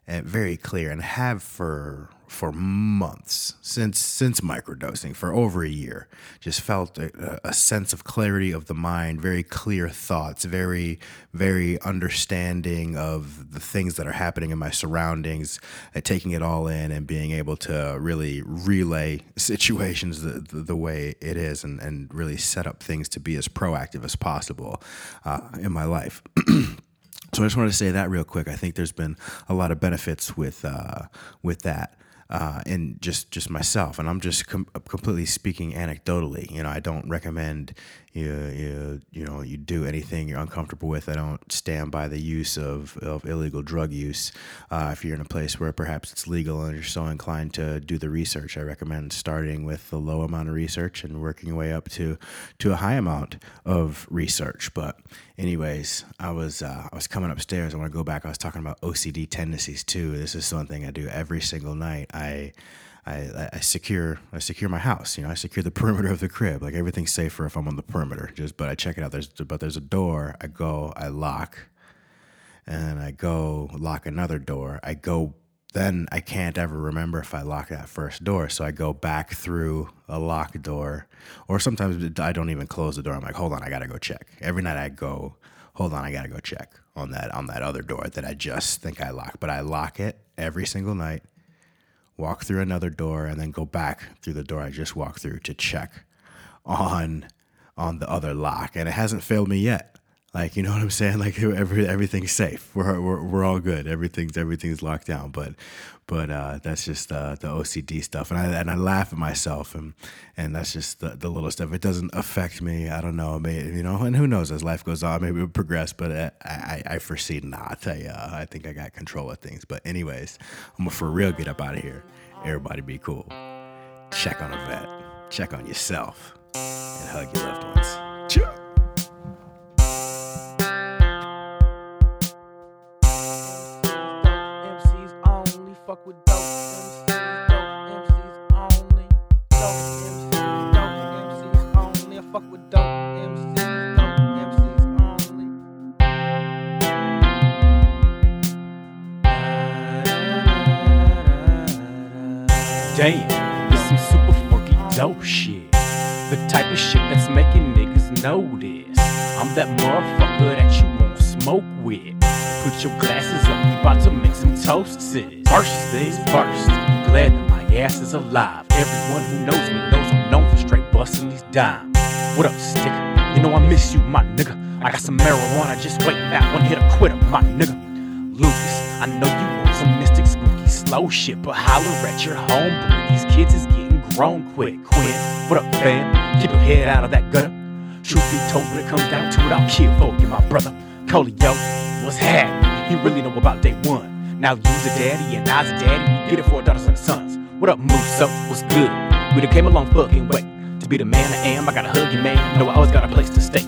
and very clear and have for for months since since microdosing for over a year. Just felt a, a, sense of clarity of the mind very clear thoughts very very understanding of the things that are happening in my surroundings uh, taking it all in and being able to really relay situations the, the, the, way it is and, and really set up things to be as proactive as possible uh, in my life. So I just wanted to say that real quick. I think there's been a lot of benefits with uh, with that uh, and just just myself. And I'm just com- completely speaking anecdotally. You know, I don't recommend you you you know you do anything you're uncomfortable with. I don't stand by the use of, of illegal drug use. Uh, if you're in a place where perhaps it's legal and you're so inclined to do the research, I recommend starting with a low amount of research and working your way up to to a high amount of research. But anyways, I was uh, I was coming upstairs. I want to go back. I was talking about OCD tendencies too. This is something I do every single night. I I, I secure I secure my house. You know, I secure the perimeter of the crib. Like everything's safer if I'm on the perimeter. Just but I check it out. There's but there's a door. I go. I lock, and I go lock another door. I go. Then I can't ever remember if I lock that first door. So I go back through a locked door, or sometimes I don't even close the door. I'm like, hold on, I gotta go check. Every night I go, hold on, I gotta go check on that on that other door that I just think I locked. But I lock it every single night walk through another door, and then go back through the door I just walked through to check on on the other lock. And it hasn't failed me yet. Like you know what I'm saying? Like every everything's safe. We're we're, we're all good. Everything's everything's locked down. But but uh, that's just uh, the OCD stuff. And I and I laugh at myself. And and that's just the, the little stuff. It doesn't affect me. I don't know. Maybe you know. And who knows? As life goes on, maybe it'll progress. But I I, I foresee not. I uh, I think I got control of things. But anyways, I'm gonna for real get up out of here. Everybody be cool. Check on a vet. Check on yourself. And hug your loved ones. Damn, this some super funky dope shit. The type of shit that's making niggas this. I'm that motherfucker that you won't smoke with. Put your glasses up, we about to make some toasts. First things first, I'm glad that my ass is alive. Everyone who knows me knows I'm known for straight busting these dimes. What up, stick? You know I miss you, my nigga. I got some marijuana just waiting out, one hit a quitter, my nigga. Lucas, I know you slow shit, but holler at your homeboy. These kids is getting grown quick. Quinn, what up, fam? Keep your head out of that gutter. Truth be told, when it comes down to it, I'm kill for you, my brother. Colio, what's happening? He really know about day one. Now you's a daddy and I's a daddy. We get it for our daughters and sons. What up, Musa? What's good? We done came a long fucking way. To be the man I am, I gotta hug you, man. Know I always got a place to stay.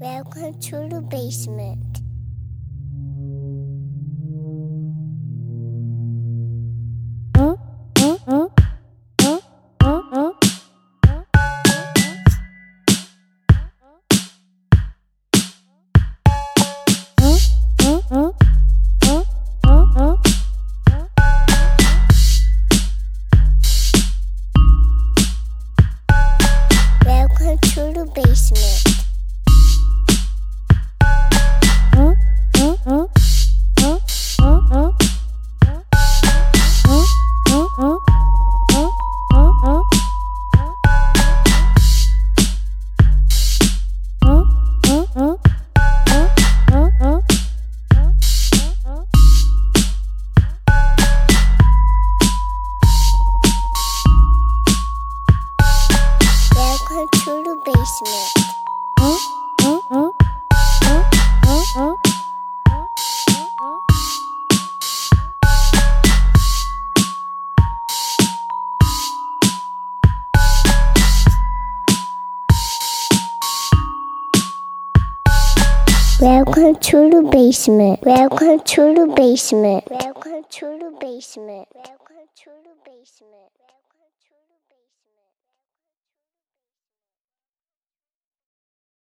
Welcome to the basement. Basement. Welcome to the basement. Welcome to the basement. Welcome to the basement.